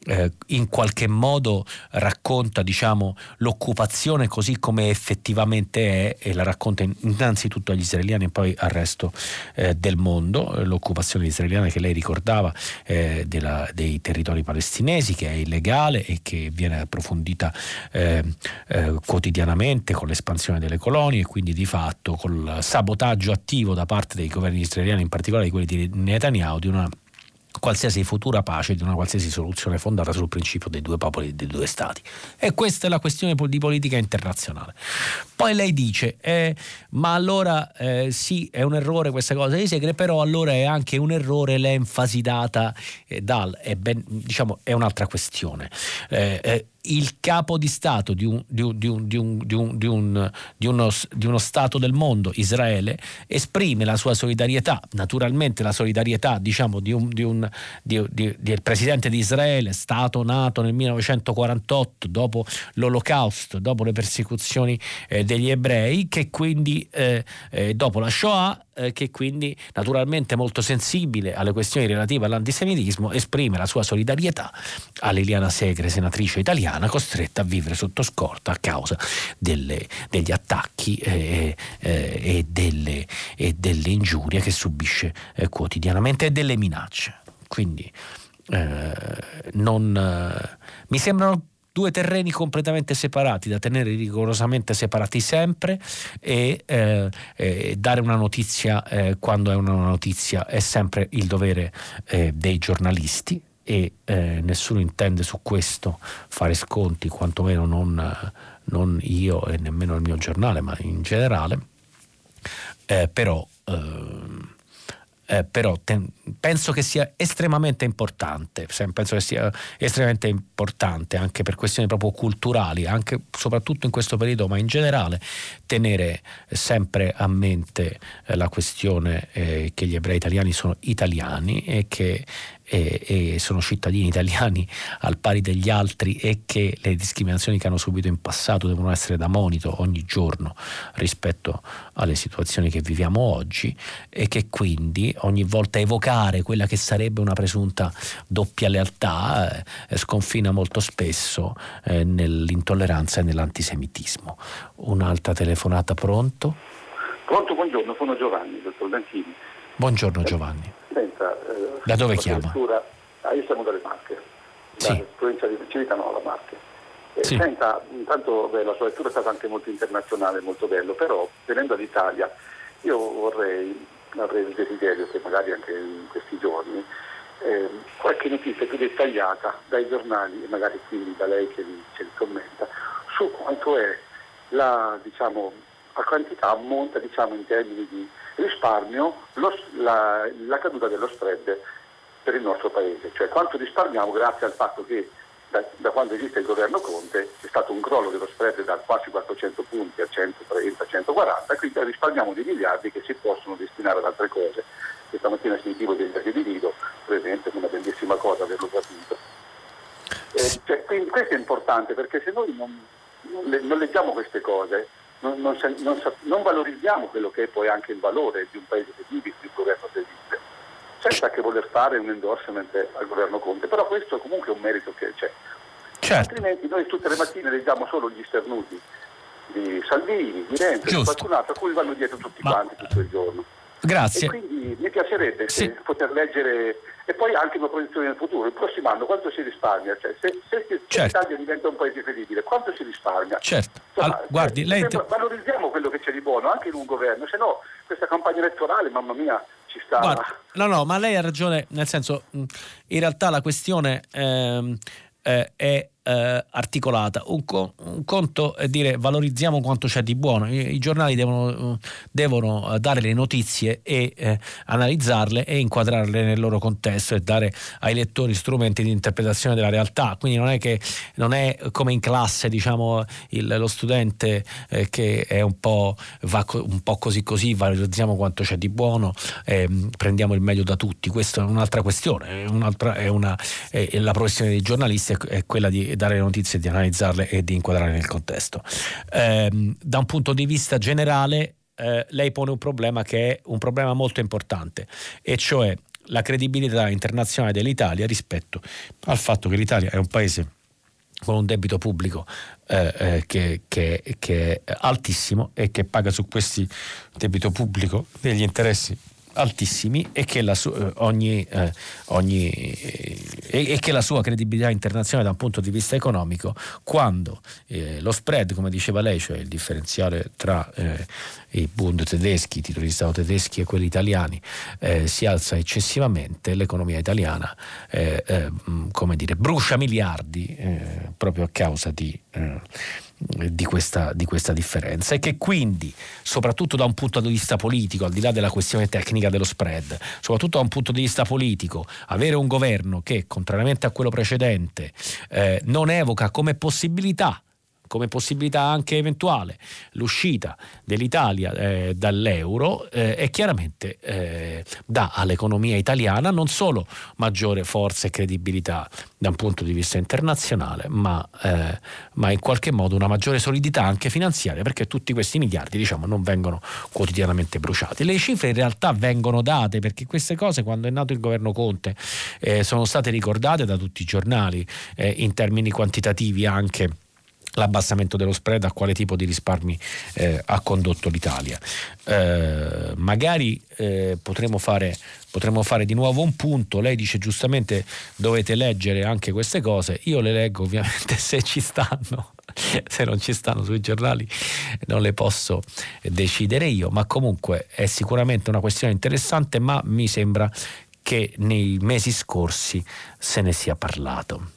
eh, in qualche modo racconta diciamo, l'occupazione così come effettivamente è e la racconta innanzitutto agli israeliani e poi al resto eh, del mondo, l'occupazione israeliana che lei ricordava eh, della, dei territori palestinesi che è illegale e che viene approfondita eh, eh, quotidianamente con l'espansione delle colonie e quindi di fatto col sabotaggio attivo da parte dei governi israeliani, in particolare di quelli di Netanyahu, di una qualsiasi futura pace, di una qualsiasi soluzione fondata sul principio dei due popoli e dei due stati. E questa è la questione di politica internazionale. Poi lei dice, eh, ma allora eh, sì, è un errore questa cosa di Segre, però allora è anche un errore l'enfasi data eh, dal, è, ben, diciamo, è un'altra questione. Eh, eh, il capo di Stato di, un, di, un, di, un, di, uno, Stato del mondo, Israele, esprime la sua solidarietà, naturalmente la solidarietà diciamo, del Presidente di Israele, Stato nato nel 1948, dopo l'Olocausto, dopo le persecuzioni eh, degli ebrei, che quindi eh, eh, dopo la Shoah eh, che quindi naturalmente molto sensibile alle questioni relative all'antisemitismo esprime la sua solidarietà a Liliana Segre, senatrice italiana, costretta a vivere sotto scorta a causa delle, degli attacchi eh, eh, e, delle, e, delle, ingiurie che subisce eh, quotidianamente e delle minacce. Quindi eh, non, mi sembrano due terreni completamente separati, da tenere rigorosamente separati sempre e eh, eh, dare una notizia eh, quando è una notizia è sempre il dovere eh, dei giornalisti e eh, nessuno intende su questo fare sconti, quantomeno non, non, io e nemmeno il mio giornale, ma in generale. Eh, però ehm, eh, però ten, penso che sia estremamente importante, penso che sia estremamente importante anche per questioni proprio culturali, anche soprattutto in questo periodo, ma in generale, tenere sempre a mente eh, la questione eh, che gli ebrei italiani sono italiani e che e, e, sono cittadini italiani al pari degli altri e che le discriminazioni che hanno subito in passato devono essere da monito ogni giorno rispetto alle situazioni che viviamo oggi e che quindi ogni volta evocare quella che sarebbe una presunta doppia lealtà eh, sconfina molto spesso eh, nell'intolleranza e nell'antisemitismo. Un'altra telefonata pronto? Pronto, buongiorno, sono Giovanni, dottor Danchini. Buongiorno Giovanni. Senta, eh, da dove chiama? Ah, io siamo dalle Marche, sì. da provincia di Civitanova, Marche. Eh, sì. Senta, intanto beh, la sua lettura è stata anche molto internazionale, molto bello, però venendo all'Italia io vorrei, avrei il desiderio che magari anche in questi giorni eh, qualche notizia più dettagliata dai giornali e magari quindi da lei che ce li commenta su quanto è la, diciamo, la quantità ammonta diciamo, in termini di risparmio lo, la, la, caduta dello spread per il nostro paese, cioè quanto risparmiamo grazie al fatto che da, da, quando esiste il governo Conte c'è stato un crollo dello spread da quasi 400 punti a 130-140, quindi risparmiamo dei miliardi che si possono destinare ad altre cose. Questa mattina sentivo degli di Lido, è una bellissima cosa averlo capito. Eh, cioè, quindi questo è importante perché se noi non, non leggiamo queste cose, non, non, valorizziamo quello che è poi anche il valore di un paese che vive, di un governo che vive, senza che voler fare un endorsement al governo Conte, però questo comunque è un merito che c'è. Certo. Altrimenti noi tutte le mattine leggiamo solo gli sternuti di Salvini, di Renzi, di qualcun altro a cui vanno dietro tutti Ma... quanti tutto il giorno. Grazie. E quindi mi piacerebbe sì. poter leggere e poi anche una proiezione nel futuro. Il prossimo anno quanto si risparmia? Cioè, se, se, se certo. l'Italia diventa un paese credibile, quanto si risparmia? Certo. Insomma, allora, guardi, lei... Valorizziamo quello che c'è di buono anche in un governo, se no questa campagna elettorale, mamma mia, ci sta. Guardi, no, no, ma lei ha ragione, nel senso, in realtà la questione ehm, eh, è eh, articolata. Un, co- un, conto è dire valorizziamo quanto c'è di buono. I, i giornali devono, devono, eh, dare le notizie e eh, analizzarle e inquadrarle nel loro contesto e dare ai lettori strumenti di interpretazione della realtà. Quindi non è che non è come in classe, diciamo, il, lo studente eh, che è un po', va co- un po' così così, valorizziamo quanto c'è di buono, ehm, prendiamo il meglio da tutti. Questa è un'altra questione. È un'altra, è una, è, la professione dei giornalisti è quella di dare le notizie, di analizzarle e di inquadrarle nel contesto. Eh, da un punto di vista generale, eh, lei pone un problema che è un problema molto importante, e cioè la credibilità internazionale dell'Italia rispetto al fatto che l'Italia è un paese con un debito pubblico eh, eh che, che, che, è altissimo e che paga su questo debito pubblico degli interessi altissimi e che la, su, eh, ogni, eh, ogni, eh, e, che la sua credibilità internazionale da un punto di vista economico, quando eh, lo spread, come diceva lei, cioè il differenziale tra eh, i Bund tedeschi, i titoli di Stato tedeschi e quelli italiani, eh, si alza eccessivamente, l'economia italiana come dire, brucia miliardi proprio a causa di di questa, di questa, differenza e che quindi, soprattutto da un punto di vista politico, al di là della questione tecnica dello spread, soprattutto da un punto di vista politico, avere un governo che, contrariamente a quello precedente, eh, non evoca come possibilità come possibilità anche eventuale l'uscita dell'Italia eh, dall'euro eh, e chiaramente eh, dà all'economia italiana non solo maggiore forza e credibilità da un punto di vista internazionale, ma, eh, ma, in qualche modo una maggiore solidità anche finanziaria perché tutti questi miliardi diciamo, non vengono quotidianamente bruciati. Le cifre in realtà vengono date perché queste cose quando è nato il governo Conte eh, sono state ricordate da tutti i giornali eh, in termini quantitativi anche l'abbassamento dello spread a quale tipo di risparmi eh, ha condotto l'Italia. Eh, magari eh, potremo, fare, potremo fare di nuovo un punto, lei dice giustamente dovete leggere anche queste cose, io le leggo ovviamente se ci stanno. Se non ci stanno sui giornali non le posso decidere io, ma comunque è sicuramente una questione interessante, ma mi sembra che nei mesi scorsi se ne sia parlato.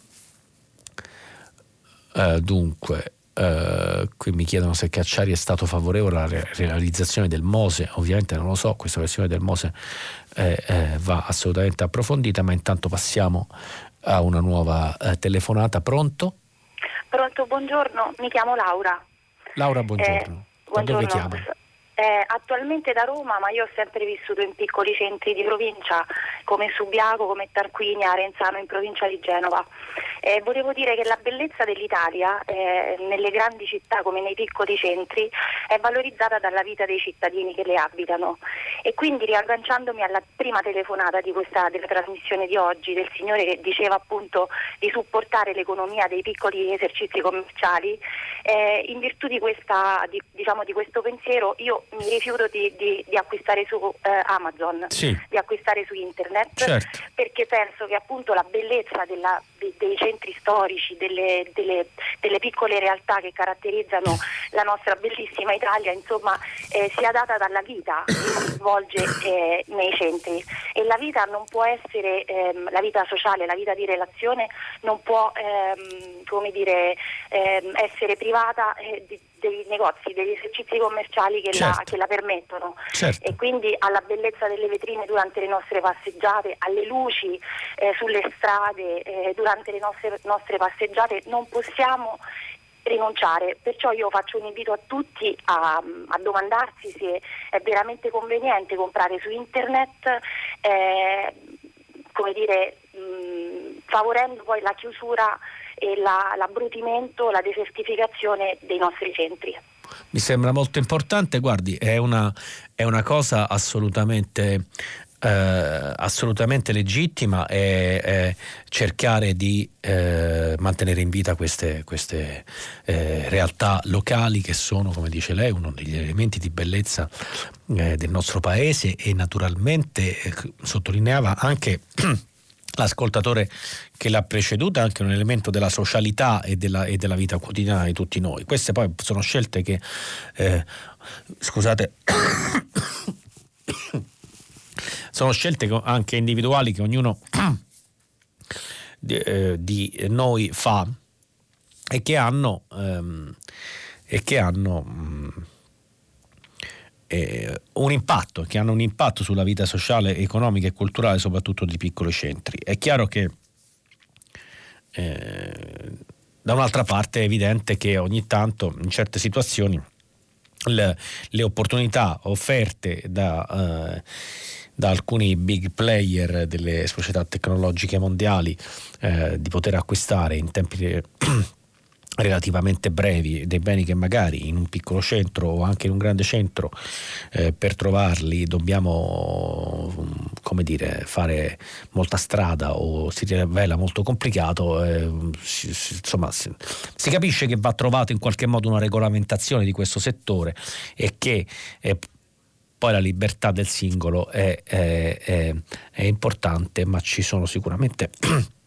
Uh, dunque, uh, qui mi chiedono se Cacciari è stato favorevole alla re- realizzazione del Mose, ovviamente non lo so, questa versione del Mose eh, eh, va assolutamente approfondita, ma intanto passiamo a una nuova eh, telefonata. Pronto? Pronto, buongiorno, mi chiamo Laura. Laura, buongiorno. Da dove chiama? Eh, attualmente da Roma, ma io ho sempre vissuto in piccoli centri di provincia come Subiaco, come Tarquinia, Arenzano in provincia di Genova. Eh, volevo dire che la bellezza dell'Italia eh, nelle grandi città come nei piccoli centri è valorizzata dalla vita dei cittadini che le abitano e quindi riagganciandomi alla prima telefonata questa, della trasmissione di oggi del signore che diceva appunto di supportare l'economia dei piccoli esercizi commerciali, eh, in virtù di, questa, di, diciamo, di questo pensiero io mi rifiuto di, di, di acquistare su eh, Amazon, sì. di acquistare su internet, certo. perché penso che appunto la bellezza della, de, dei centri storici, delle, delle, delle, piccole realtà che caratterizzano la nostra bellissima Italia, insomma, eh, sia data dalla vita che si svolge eh, nei centri. E la vita non può essere, ehm, la vita sociale, la vita di relazione non può ehm, come dire, ehm, essere privata eh, di, dei negozi, degli esercizi commerciali che, certo. la, che la, permettono certo. e quindi alla bellezza delle vetrine durante le nostre passeggiate, alle luci eh, sulle strade eh, durante le nostre, nostre passeggiate non possiamo rinunciare. Perciò io faccio un invito a tutti a, a domandarsi se è veramente conveniente comprare su internet, eh, come dire, favorendo poi la chiusura e la, l'abbrutimento, la desertificazione dei nostri centri. Mi sembra molto importante, guardi, è una, è una cosa assolutamente eh, assolutamente legittima è, è cercare di eh, mantenere in vita queste, queste eh, realtà locali che sono, come dice lei, uno degli elementi di bellezza eh, del nostro paese e naturalmente eh, sottolineava anche l'ascoltatore che l'ha preceduta anche un elemento della socialità e della, e della, vita quotidiana di tutti noi. Queste poi sono scelte che, eh, scusate, sono scelte anche individuali che ognuno di, eh, di, noi fa e che hanno, ehm, e che hanno mh, mm, eh, un impatto, che hanno un impatto sulla vita sociale, economica e culturale, soprattutto di piccoli centri. È chiaro che eh, da un'altra parte è evidente che ogni tanto in certe situazioni le, le opportunità offerte da eh, da alcuni big player delle società tecnologiche mondiali eh, di poter acquistare in tempi relativamente brevi dei beni che magari in un piccolo centro o anche in un grande centro eh, per trovarli dobbiamo come dire fare molta strada o si rivela molto complicato eh, si, insomma si, si, capisce che va trovato in qualche modo una regolamentazione di questo settore e che eh, poi la libertà del singolo è, è, è, è importante, ma ci sono sicuramente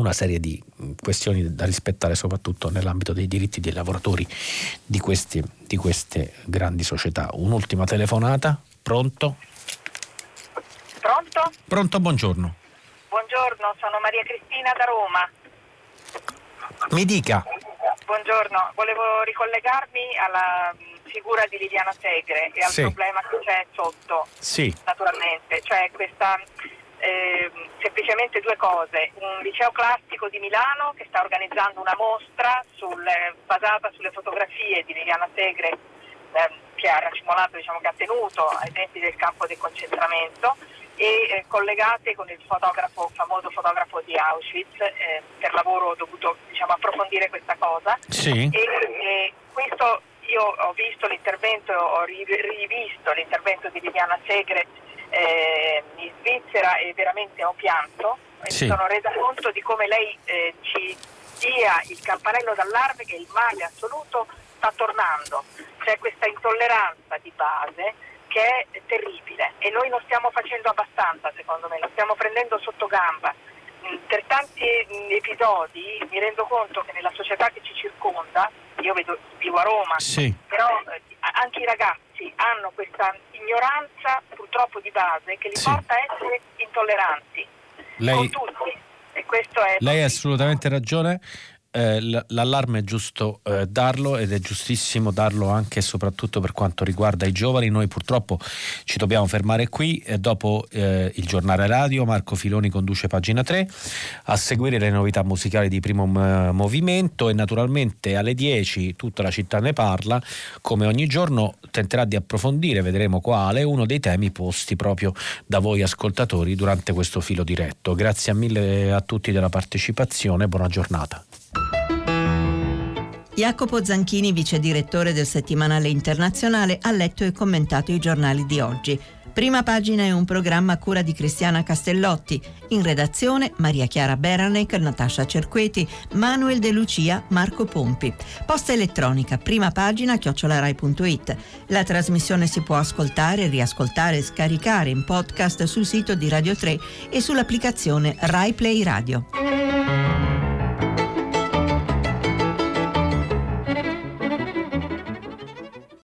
una serie di questioni da rispettare soprattutto nell'ambito dei diritti dei lavoratori di, questi, di queste grandi società. Un'ultima telefonata, pronto? Pronto? Pronto, buongiorno. Buongiorno, sono Maria Cristina da Roma. Mi dica. Buongiorno, volevo ricollegarmi alla figura di Liliana Segre e al sì. problema che c'è sotto, sì. naturalmente, cioè questa eh, semplicemente due cose, un liceo classico di Milano che sta organizzando una mostra sul, basata sulle fotografie di Liliana Segre eh, che ha racimolato, diciamo, che ha tenuto ai tempi del campo del concentramento e eh, collegate con il fotografo, famoso fotografo di Auschwitz, eh, per lavoro ho dovuto diciamo, approfondire questa cosa sì. e questo io ho visto l'intervento, ho rivisto l'intervento di Viviana Segre eh, in Svizzera e veramente ho pianto e sì. mi sono resa conto di come lei eh, ci dia il campanello d'allarme che il male assoluto sta tornando. C'è questa intolleranza di base che è terribile e noi non stiamo facendo abbastanza secondo me, lo stiamo prendendo sotto gamba. Mm, per tanti mm, episodi mi rendo conto che nella società che ci circonda io vedo, vivo a Roma, sì. però eh, anche i ragazzi hanno questa ignoranza purtroppo di base che li sì. porta a essere intolleranti Lei... con tutti. E questo è Lei ha assolutamente ragione eh, l'allarme è giusto eh, darlo ed è giustissimo darlo anche e soprattutto per quanto riguarda i giovani. Noi purtroppo ci dobbiamo fermare qui e dopo eh, il giornale radio Marco Filoni conduce pagina 3 a seguire le novità musicali di primo m- movimento e naturalmente alle 10 tutta la città ne parla. Come ogni giorno tenterà di approfondire, vedremo quale, uno dei temi posti proprio da voi ascoltatori durante questo filo diretto. Grazie mille a tutti della partecipazione, buona giornata. Jacopo Zanchini, vice direttore del settimanale internazionale, ha letto e commentato i giornali di oggi. Prima pagina è un programma a cura di Cristiana Castellotti. In redazione Maria Chiara Beranec, Natascia Cerqueti, Manuel De Lucia, Marco Pompi. Posta elettronica, prima pagina chiocciolarai.it. La trasmissione si può ascoltare, riascoltare e scaricare in podcast sul sito di Radio 3 e sull'applicazione Rai Play Radio.